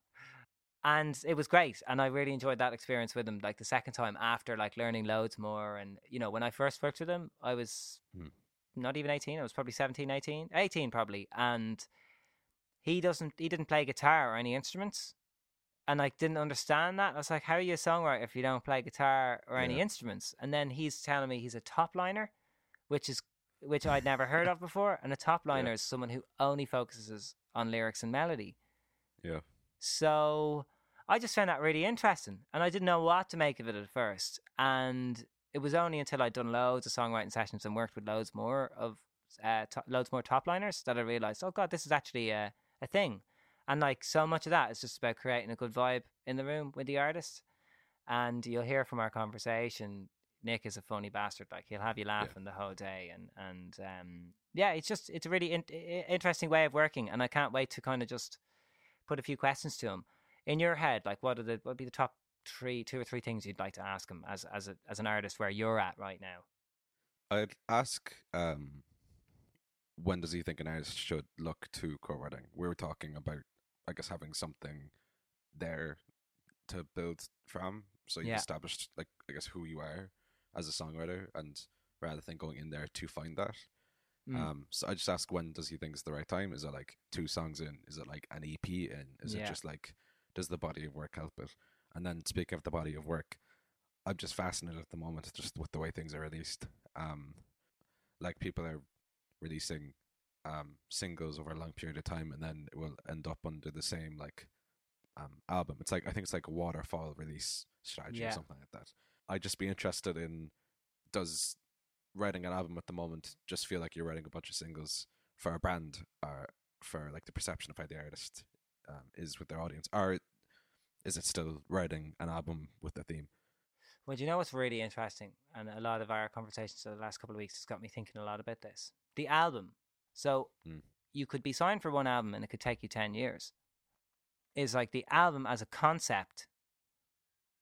And it was great and i really enjoyed that experience with him like the second time after like learning loads more and you know when i first worked with him i was Hmm. not even 18 i was probably 17 18 18 probably and he doesn't he didn't play guitar or any instruments and I didn't understand that. I was like, "How are you a songwriter if you don't play guitar or any instruments?" And then he's telling me he's a top liner, which is which I'd never heard of before. And a top liner is someone who only focuses on lyrics and melody. Yeah. So I just found that really interesting, and I didn't know what to make of it at first. And it was only until I'd done loads of songwriting sessions and worked with loads more of uh, to- loads more top liners that I realized, oh god, this is actually a, a thing. And like so much of that is just about creating a good vibe in the room with the artist. And you'll hear from our conversation, Nick is a funny bastard. Like he'll have you laughing the whole day, and and um, yeah, it's just it's a really in- interesting way of working, and I can't wait to kind of just put a few questions to him. In your head, like what are the what would be the top three, two or three things you'd like to ask him as as a, as an artist where you're at right now? I'd ask um, when does he think an artist should look to co-writing? We were talking about, I guess, having something there to build from. So you've Yeah. established, like, I guess, who you are as a songwriter, and rather than going in there to find that. Mm. Um, so I just ask when does he think is the right time? Is it like two songs in? Is it like an EP in? Is Yeah. it just like does the body of work help it? And then speaking of the body of work, I'm just fascinated at the moment just with the way things are released. Um, like people are releasing um singles over a long period of time, and then it will end up under the same like um album. It's like I think it's like a waterfall release strategy Yeah. or something like that. I'd just be interested in does writing an album at the moment just feel like you're writing a bunch of singles for a brand or for like the perception of how the artist um, is with their audience or is it still writing an album with a theme Well, do you know what's really interesting? And a lot of our conversations over the last couple of weeks has got me thinking a lot about this. The album. So Mm. you could be signed for one album and it could take you 10 years. Is like the album as a concept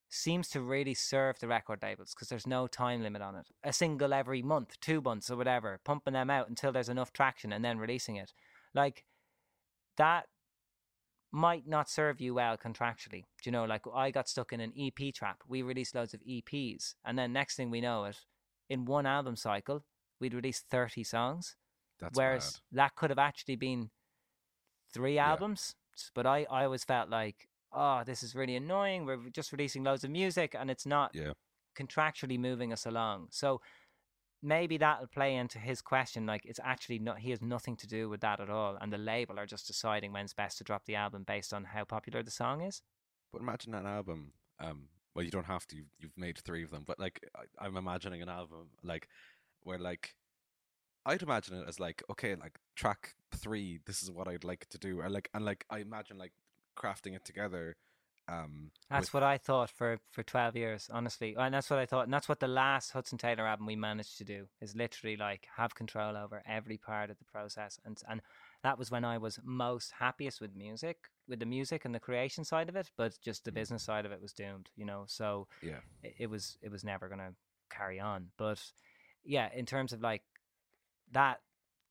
seems to really serve the record labels because there's no time limit on it. A single every month, two months, or whatever, pumping them out until there's enough traction and then releasing it. Like that might not serve you well contractually. Do you know, like I got stuck in an EP trap. We released loads of EPs, and then next thing we know it, in one album cycle, we'd release 30 songs. that's whereas mad. that could have actually been three albums. S- But I, I always felt like, oh, this is really annoying. We're just releasing loads of music and it's not yeah contractually moving us along. So maybe that'll play into his question. Like it's actually not he has nothing to do with that at all. And the label are just deciding when's best to drop the album based on how popular the song is. but imagine an album um well you don't have to you've, you've made three of them but like I, i'm imagining an album like where like i'd imagine it as like okay like track three this is what i'd like to do or like and like i imagine like crafting it together um That's with- what I thought for, for 12 years, honestly. And that's what I thought. And that's what the last Hudson Taylor album we managed to do is literally like have control over every part of the process. And, and that was when I was most happiest with music, with the music and the creation side of it. But just the Mm. business side of it was doomed, you know? So yeah it, it was, it was never going to carry on. But yeah, in terms of like that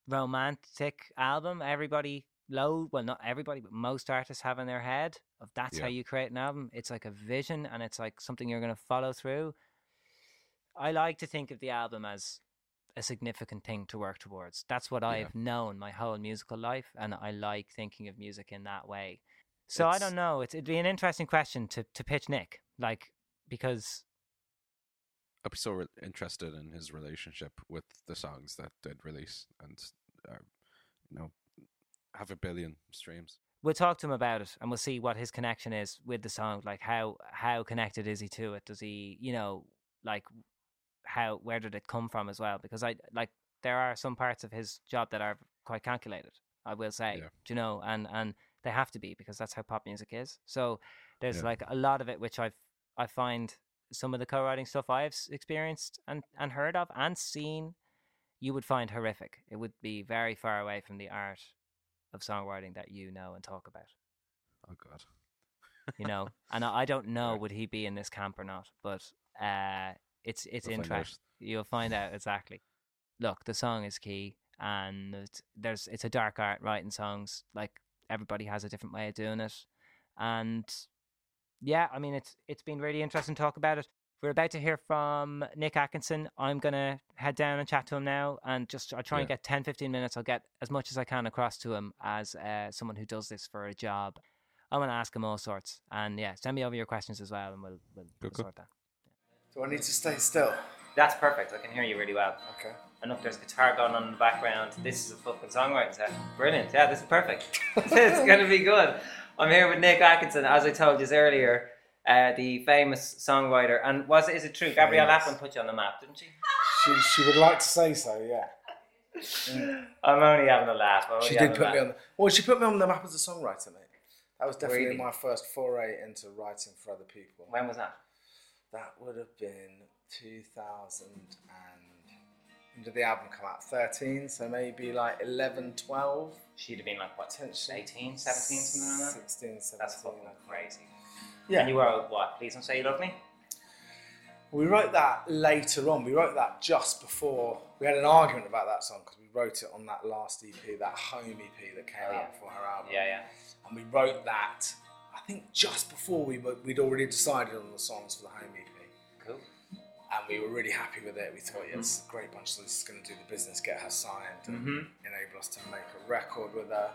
romantic album, everybody low well not everybody but most artists have in their head of that's how you create an album. It's like a vision and it's like something you're going to follow through. I like to think of the album as a significant thing to work towards. That's what Yeah. i've known my whole musical life and i like thinking of music in that way. So i don't know it's, it'd be an interesting question to, to pitch nick like because i'd be so re- interested in his relationship with the songs that did release and uh, you know have a billion streams. We'll talk to him about it and we'll see what his connection is with the song like how how connected is he to it? Does he you know like how where did it come from as well? Because i like there are some parts of his job that are quite calculated i will say Yeah. do you know? And and they have to be because that's how pop music is. So there's Yeah. like a lot of it which i've i find some of the co-writing stuff i've experienced and and heard of and seen you would find horrific. It would be very far away from the art of songwriting that you know and talk about. oh god you know. And I, I don't know would he be in this camp or not, but uh, it's it's We'll interesting. You'll find out exactly. Look, the song is key, and it's, there's it's a dark art writing songs. Like everybody has a different way of doing it, and yeah, I mean it's it's been really interesting to talk about it. We're about to hear from Nick Atkinson. I'm gonna head down and chat to him now, and just I'll try and get 10, 15 minutes. I'll get as much as I can across to him as uh, someone who does this for a job. I'm gonna ask him all sorts, and yeah, send me over your questions as well, and we'll we'll, we'll cool. sort that. Do I need to stay still? That's perfect. I can hear you really well. Okay. And look, there's guitar going on in the background. This is a fucking songwriting set. Brilliant. Yeah, this is perfect. it's going to be good. I'm here with Nick Atkinson, as I told you earlier, uh, the famous songwriter. And was it, is it true? Gabrielle. Aplin put you on the map, didn't she? She she would like to say so, yeah. I'm only having a laugh. She did put me on. The, well, she put me on the map as a songwriter, mate. That was definitely Really? my first foray into writing for other people. When was that? That would have been 2000 and when did the album come out? 13, so maybe like 11, 12, She'd have been like, what, 18, 17, something like that? 16, 17. That's fucking crazy. Yeah. And you were, what, Please Don't Say You Love Me? We wrote that later on. We wrote that just before. We had an argument about that song because we wrote it on that last EP, that home EP that came Oh, yeah. out before her album. Yeah, yeah. And we wrote that, I think, just before we were, we'd already decided on the songs for the home EP. Cool. And we were really happy with it. We thought, yeah, this is a great bunch. So this is going to do the business, get her signed, and Mhm. enable us to make a record with her.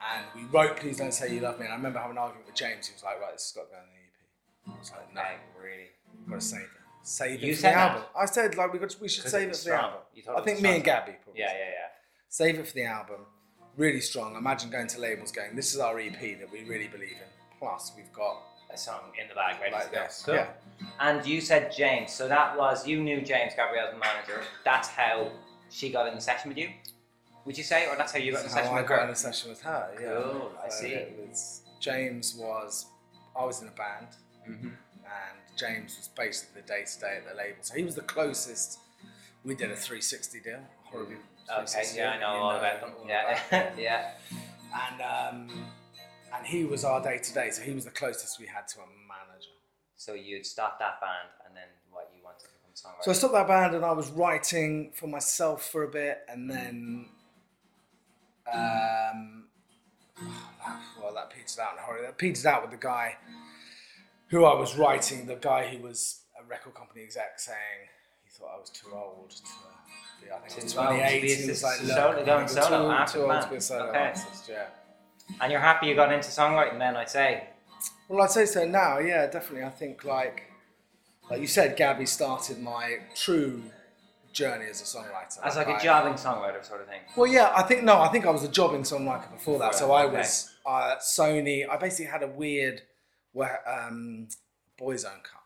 And we wrote "Please Don't Say You Love Me." And I remember having an argument with James. He was like, "Right, this has got to go on the EP." I was like, "No, really. we've got to save it. Save You it for the that? album." I said, "Like we got, we should save it for the album." I think me and. Gabby probably. Yeah, yeah, yeah. Save it for the album. Really strong. Imagine going to labels, going, "This is our EP that we really believe in." Plus, we've got A song in the bag, ready like to go. Cool. Yeah. And you said James, so that was you knew James Gabrielle's manager. That's how she got in the session with you. Would you say, or that's how you got in the session I with got in her? a session with her. Yeah. Cool, I So see. It was, James was, I was in a band, hmm and James was basically the day to day at the label. So he was the closest. We did a 360 deal. Horribly. Okay, 360 yeah, I know all about them. all Yeah, about yeah. And um, and he was our day to day. So he was the closest we had to a manager. So you'd start that band, and then what you wanted to become a songwriter? So I stopped that band and I was writing for myself for a bit, and then, um, well, that petered out in a hurry. That petered out with the guy who I was writing. The guy who was a record company exec saying he thought I was too old to be. I think was Too to 28. He was like, look, solo- going solo too, too old to be a solo Okay. artist. Yeah. and you're happy you got into songwriting then, I'd say. Well, I'd say so now. Yeah, definitely. I think like, like you said, Gabby started my true journey as a songwriter. As like a jobbing songwriter sort of thing. Well, yeah, I think no, I think I was a jobbing songwriter before that. So I Okay. was uh, Sony. I basically had a weird, where um, Boyzone Cup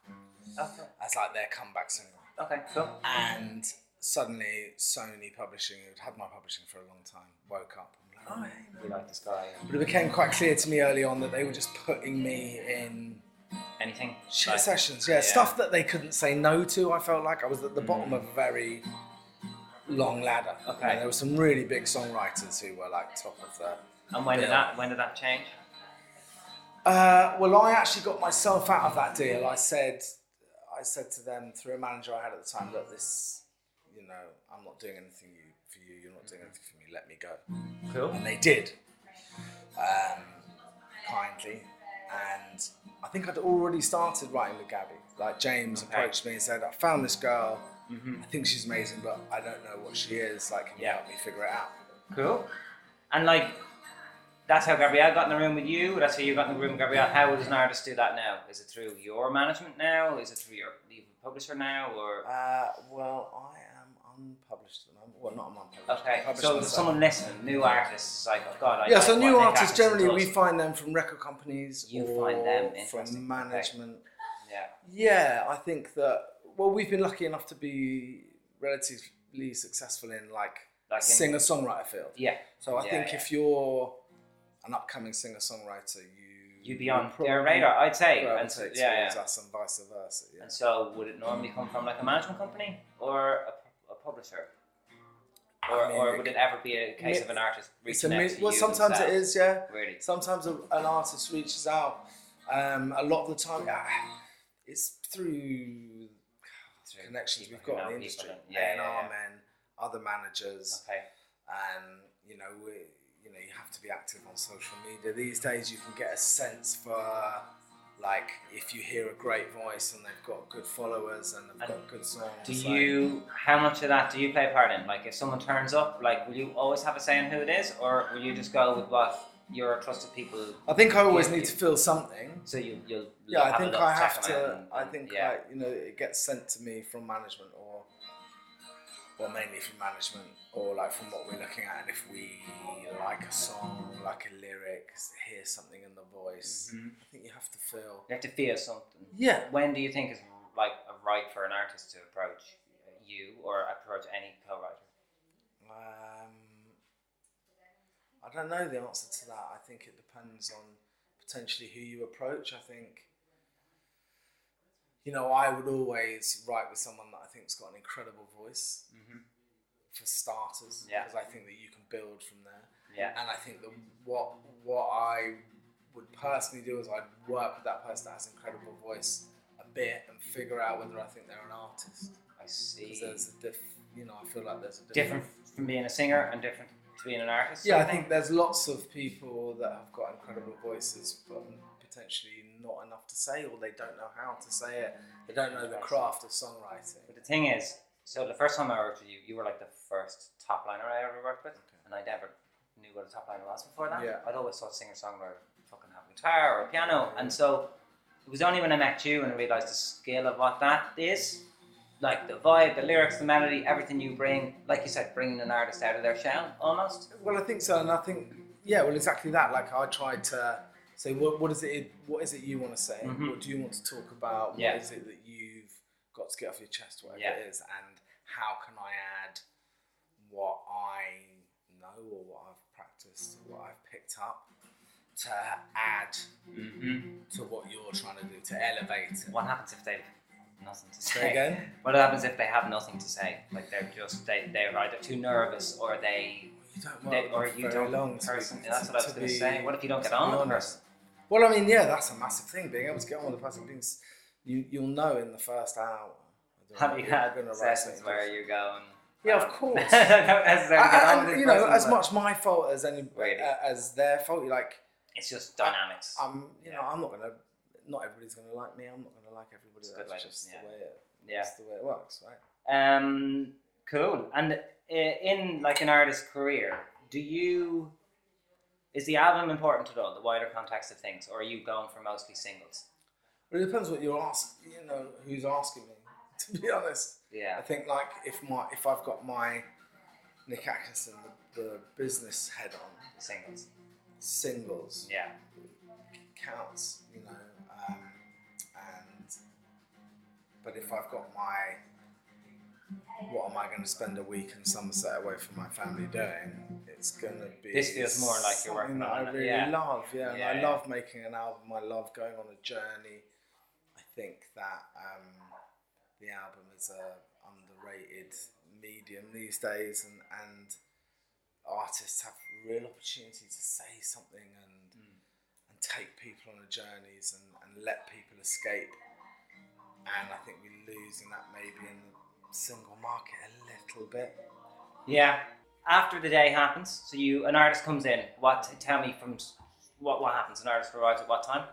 Okay. as like their comeback single, Okay, cool. and suddenly Sony Publishing, who'd had my publishing for a long time, woke up. and like, oh, hey, man. Like this guy. But it became quite clear to me early on that they were just putting me in Anything? shit Like- sessions. Yeah, yeah. stuff that they couldn't say no to. I felt like I was at the bottom of a very long ladder. You know, Okay. there were some really big songwriters who were like top of the. And when did that when did that change? Uh, well, I actually got myself out of that deal. I said, I said to them through a manager I had at the time, look, this, you know, I'm not doing anything you, for you. You're not doing anything for me. Let me go. Cool. And they did, um, kindly. And I think I'd already started writing with Gabby. Like James Okay. approached me and said, I found this girl. Mhm. I think she's amazing, but I don't know what she is. Like, can you Yeah. help me figure it out? Cool. And like, that's how Gabrielle got in the room with you. That's how you got in the room with Gabrielle. How does an artist do that now? Is it through your management now? Is it through your publisher now? Or Uh, well, I unpublished at the moment. Well, not I'm unpublished. okay, published so someone listening, new artists, like oh god, I Yeah, so new artists generally we find them from record companies You or find them from management. yeah, Yeah, I think that. Well, we've been lucky enough to be relatively successful in like, Like singer songwriter field. yeah. So I Yeah, think yeah. if you're an upcoming singer songwriter, you You'd be on probably their radar, I'd say. And so, yeah, yeah. us and vice versa. Yeah. And so, would it normally come from like a management company or a publisher? Or, I mean, or would it ever be a case of an artist reaching out to well, sometimes it is, yeah. Really? Sometimes a, an artist reaches out. Um, a lot of the time, it's through Through connections we've got in the industry, people and- yeah, A&R yeah, yeah. men, other managers, Okay. and you know, we, you know, you have to be active on social media these days. You can get a sense for like if you hear a great voice and they've got good followers and they've got good songs. Do like- you? How much of that do you play a part in? Like, if someone turns up, like, will you always have a say in who it is, or will you just go with what your trusted people? I think I always need to feel something. So you, you'll. Yeah, I think I have to. and- I think yeah. like you know it gets sent to me from management or, or mainly from management or like from what we're looking at. And if we like a song, like a lyric, hear something in the voice, Mhm. I think you have to feel. You have to feel something. Yeah, When do you think is like a right for an artist to approach you or approach any co-writer? Um, I don't know the answer to that. I think it depends on potentially who you approach. I think, you know, I would always write with someone that I think's got an incredible voice Mm-hmm. for starters, Yeah. because I think that you can build from there. Yeah. And I think that what what I would personally do is I'd work with that person that has an incredible voice a bit and figure out whether I think they're an artist. I see. Because there's a diff, you know, I feel like there's a different from being a singer and different to being an artist. Yeah, I think there's lots of people that have got incredible voices, but potentially not enough to say, or they don't know how to say it. Mm-hmm. They don't know the craft of songwriting. But the thing is, so the first time I worked with you, you were like the first top liner I ever worked with, and I never knew what a top liner was before that. Yeah. I'd always thought singer songwriter fucking have a guitar or a piano, and so it was only when I met you and I realized the scale of what that is, like the vibe, the lyrics, the melody, everything you bring. Like you said, bringing an artist out of their shell almost. Well, I think so, and I think yeah, well, exactly that. Like I tried to say, what, what is it? What is it you want to say? Mhm. What do you want to talk about? Yeah. What is it that you've got to get off your chest, whatever Yeah. it is, and how can I add what I know or what I've practiced, or what I've picked up to add Mm-hmm. to what you're trying to do to elevate it. What happens if they've nothing to Say again? What happens if they have nothing to say? Like they're just they they're either too nervous or they You don't They- or you don't long be- That's what I was going to say. What if you don't get on with the person? Well, I mean, yeah, that's a massive thing. Being able to get on with the person, things, you you'll know in the first hour. Have you had sessions where you go and Yeah, of course. don't necessarily get on And- with and, this you know, as much my fault as any Really? uh, as their fault. You Like, It's just dynamics. I'm, you know, I'm not gonna. Not everybody's gonna like me. I'm not gonna like everybody. It's That's just yeah. the way it. yeah. That's the way it works, right? Um. Cool. And uh, in like an artist's career, do you is the album important at all? The wider context of things, or are you going for mostly singles? But it depends what you're asking. You know, who's asking me. To be honest. Yeah. I think like if my if I've got my Nick Atkinson, the, the business head on Singles. singles Yeah. counts, you know, um, and but if I've got my what am I going to spend a week in Somerset away from my family doing? It's going to be. This feels more like you're working on I really yeah. love, yeah, and I yeah. love making an album. I love going on a journey. I think that um, the album is a underrated medium these days, and and artists have real opportunity to say something and and take people on journeys and, and let people escape. And I think we're losing that maybe in the single market a little bit. Yeah. After the day happens, so you an artist comes in. What? Tell me from what what happens. An artist arrives at what time?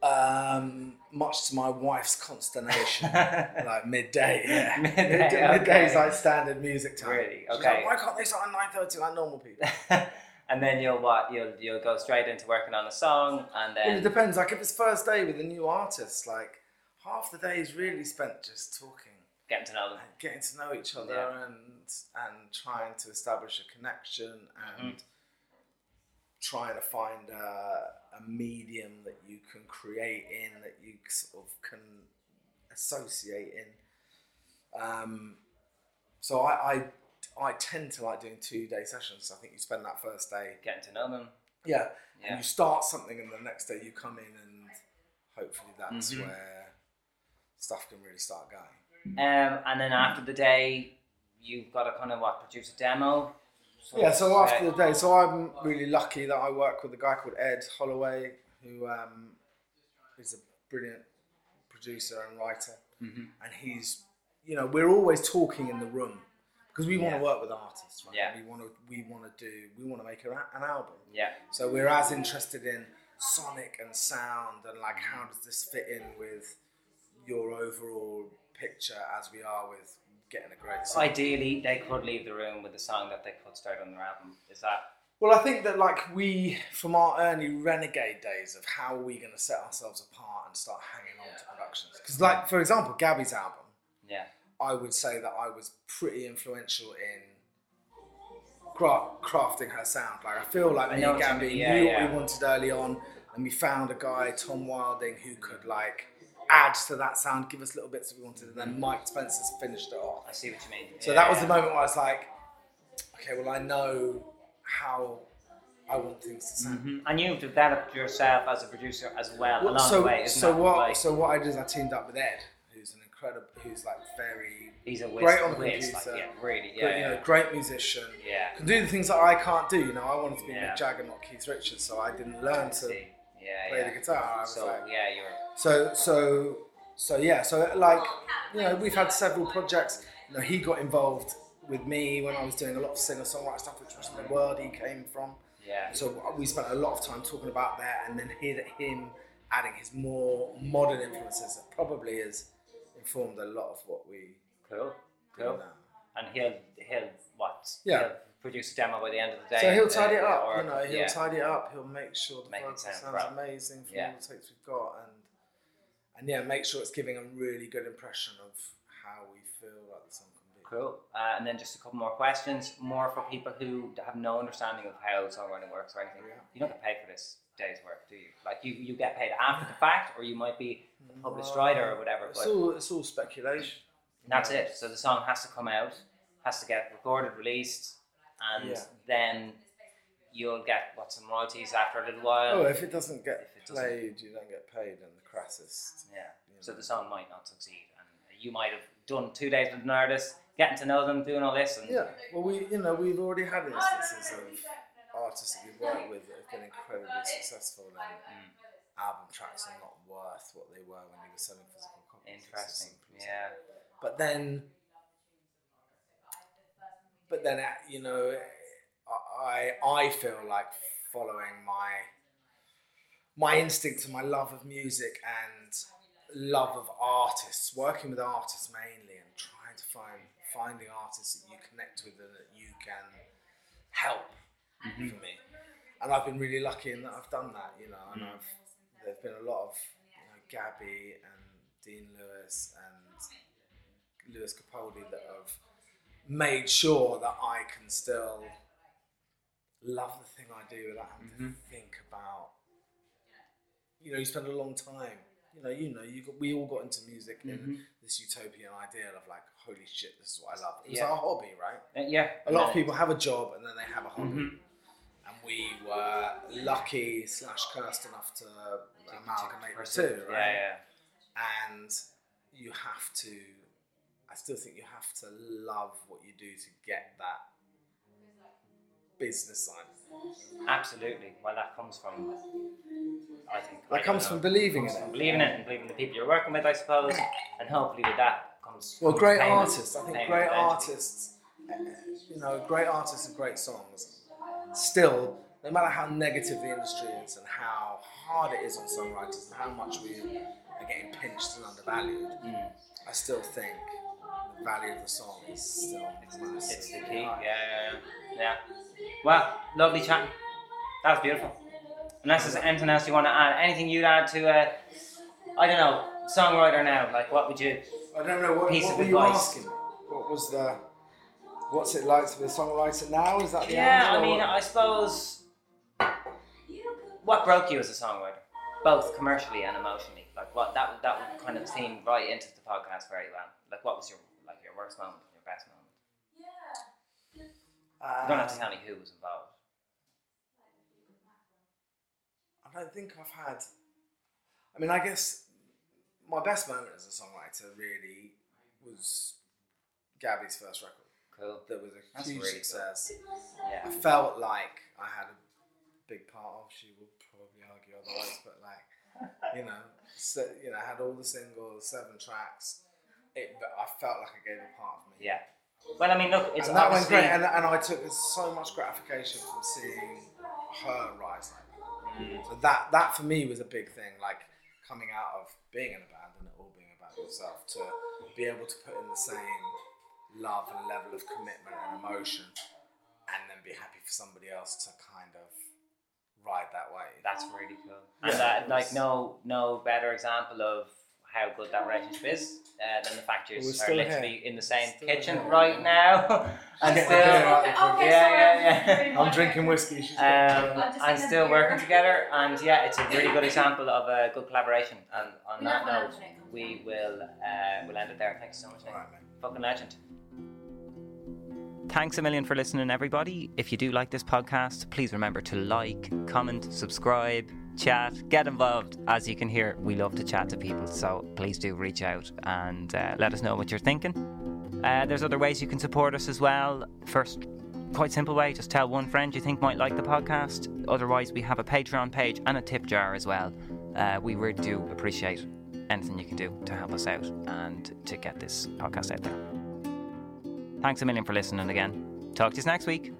Um, much to my wife's consternation, like midday. Yeah, Midday, Midday's like standard music time. Really? She's Okay. like, Why can't they start at nine thirty like normal people? and then you'll what? You'll you'll go straight into working on a song, and then it depends. Like if it's first day with a new artist, like half the day is really spent just talking. getting to know them. getting to know each other Yeah. and and trying to establish a connection and Mm-hmm. trying to find a, a medium that you can create in that you sort of can associate in. Um, so I, I I tend to like doing two day sessions. I think you spend that first day, Getting to know them. yeah, Yeah. and you start something, and the next day you come in, and hopefully that's Mhm. where stuff can really start going. Um, and then after the day, you've got to kind of what produce a demo. Yeah, so after the day, so I'm really lucky that I work with a guy called Ed Holloway, who um, is a brilliant producer and writer, Mm-hmm. and he's, you know, we're always talking in the room because we want to work with artists, right? Yeah. We want to, we want to do, we want to make a, an album. Yeah. So we're as interested in sonic and sound and like how does this fit in with your overall picture as we are with getting a great song. Ideally, they could leave the room with the song that they could start on their album. Is that Well, I think that like we, from our early renegade days of how are we going to set ourselves apart and start hanging on to productions. Because like, for example, Gabby's album, yeah? I would say that I was pretty influential in cra- crafting her sound. Like I feel like I me and Gabby yeah, knew yeah. what we wanted early on, and we found a guy, Tom Wilding, who could like add to that sound, give us little bits that we wanted, and then Mike Spencer's finished it off. I see what you mean. So that was the moment where I was like, okay, well I know how I want things to sound. Mhm. And you've developed yourself as a producer as well Well, along so, the way. Isn't so that what? Like, so what I did is I teamed up with Ed, who's an incredible, who's like very he's a whiz, great on the whiz, computer. Like, yeah, really. Yeah, great, you know, great musician. yeah. Can do the things that I can't do. You know, I wanted to be Yeah. Mick Jagger, not Keith Richards, so I didn't learn to See. Yeah, play yeah. the guitar. I was So like, yeah, you're so so so yeah. So like, you know, we've had several projects. You know, he got involved with me when I was doing a lot of singer songwriter stuff, which was the world he came from. yeah. So we spent a lot of time talking about that, and then hear that him adding his more modern influences that probably has informed a lot of what we Cool. Cool. now. And he'll he'll what? Yeah. He'll produce a demo by the end of the day. So he'll tidy it up, or- you know. He'll yeah. tidy it up. He'll make sure the Make it sound sounds amazing from Yeah. all the takes we've got, and and yeah, make sure it's giving a really good impression of how we feel like the song can be. Cool. Uh, and then just a couple more questions, more for people who have no understanding of how songwriting works or anything. Yeah. You don't get paid for this day's work, do you? Like you, you get paid after the fact, or you might be a published writer or whatever. It's all it's all speculation. that's know. it. So the song has to come out, has to get recorded, released, and Yeah. then you'll get what some royalties after a little while. Oh, if it doesn't get If it doesn't- played, you don't get paid, and the crassest. Yeah. you So the song might not succeed, and you might have done two days with an artist, getting to know them, doing all this, and Yeah, well, we you know we've already had instances of artists that we've worked with that have been incredibly successful, and Mm. album tracks are not worth what they were when you were selling physical copies. Interesting. Yeah. But then, but then uh, you know, I I feel like following my my instinct and my love of music and love of artists, working with artists mainly, and trying to find finding artists that you connect with and that you can help for me. And I've been really lucky in that I've done that, you know. And I've there's been a lot of you know Gabby and Dean Lewis and Lewis Capaldi that have made sure that I can still love the thing I do without having to think about. You know, you spend a long time. You know, you know, you got, we all got into music in this utopian ideal of like, holy shit, this is what I love. It's Yeah. our hobby, right? Uh, yeah. A lot Uh, of people have a job and then they have a hobby. Mhm. And we were lucky slash cursed enough to amalgamate the two, right? Yeah, yeah. and you have to still think you have to love what you do to get that business side Absolutely. Well, that comes from, I think. I that comes from believing in from it believing it and believing the people you're working with, I suppose, and hopefully with that comes. well great payment- artists i think great artists uh, you know great artists and great songs still no matter how negative the industry is and how hard it is on songwriters and how much we are getting pinched and undervalued Mm. i still think value of the song is still massive It's the key. Yeah, yeah, yeah. Well, lovely chatting. That was beautiful. Unless there's anything else you want to add, anything you'd add to a, I don't know, songwriter now. Like, what would you? I don't know what, Piece what of were you advice. asking. What was the what's it like to be a songwriter now? Is that the Yeah, I mean, what? I suppose. What broke you as a songwriter, both commercially and emotionally? Like, what that that would kind of seem right into the podcast very well. Like, what was your worst moment, and your best moment? Yeah. You don't have to Um, tell me who was involved. I don't think I've had. I mean, I guess my best moment as a songwriter really was Gabby's first record. Cool. That was a That's huge really cool. success. I felt like I had a big part of. She will probably argue otherwise, but like, You know, so, you know, had all the singles, seven tracks. It, but I felt like I gave a part of me. Yeah. Well, I mean, look, it's and that went great, and, and I took so much gratification from seeing her rise like that. Mm. So that that for me was a big thing, like coming out of being in a band and it all being about yourself to be able to put in the same love and level of commitment and emotion, and then be happy for somebody else to kind of ride that way. that's really cool. And Yeah, that, it like, no, no better example of how good that relationship is uh, than the fact you We're are still literally here. in the same Still kitchen here. right now, and still, a beer out before- Okay, Yeah, sorry, yeah, yeah. very I'm drinking whiskey. She's got um, just and in still a working beer. together. And yeah, it's a really good example of a good collaboration. And on We that note, we will uh, we'll end it there. Thanks so much, Nick. All right, mate. Fucking legend. Thanks a million for listening, everybody. If you do like this podcast, please remember to like, comment, subscribe, chat, get involved. As you can hear, we love to chat to people, so please do reach out and uh, let us know what you're thinking. Uh, there's other ways you can support us as well. First, quite simple way just tell one friend you think might like the podcast. Otherwise, we have a Patreon page and a tip jar as well. Uh, we really do appreciate anything you can do to help us out and to get this podcast out there. Thanks a million for listening again. Talk to you next week.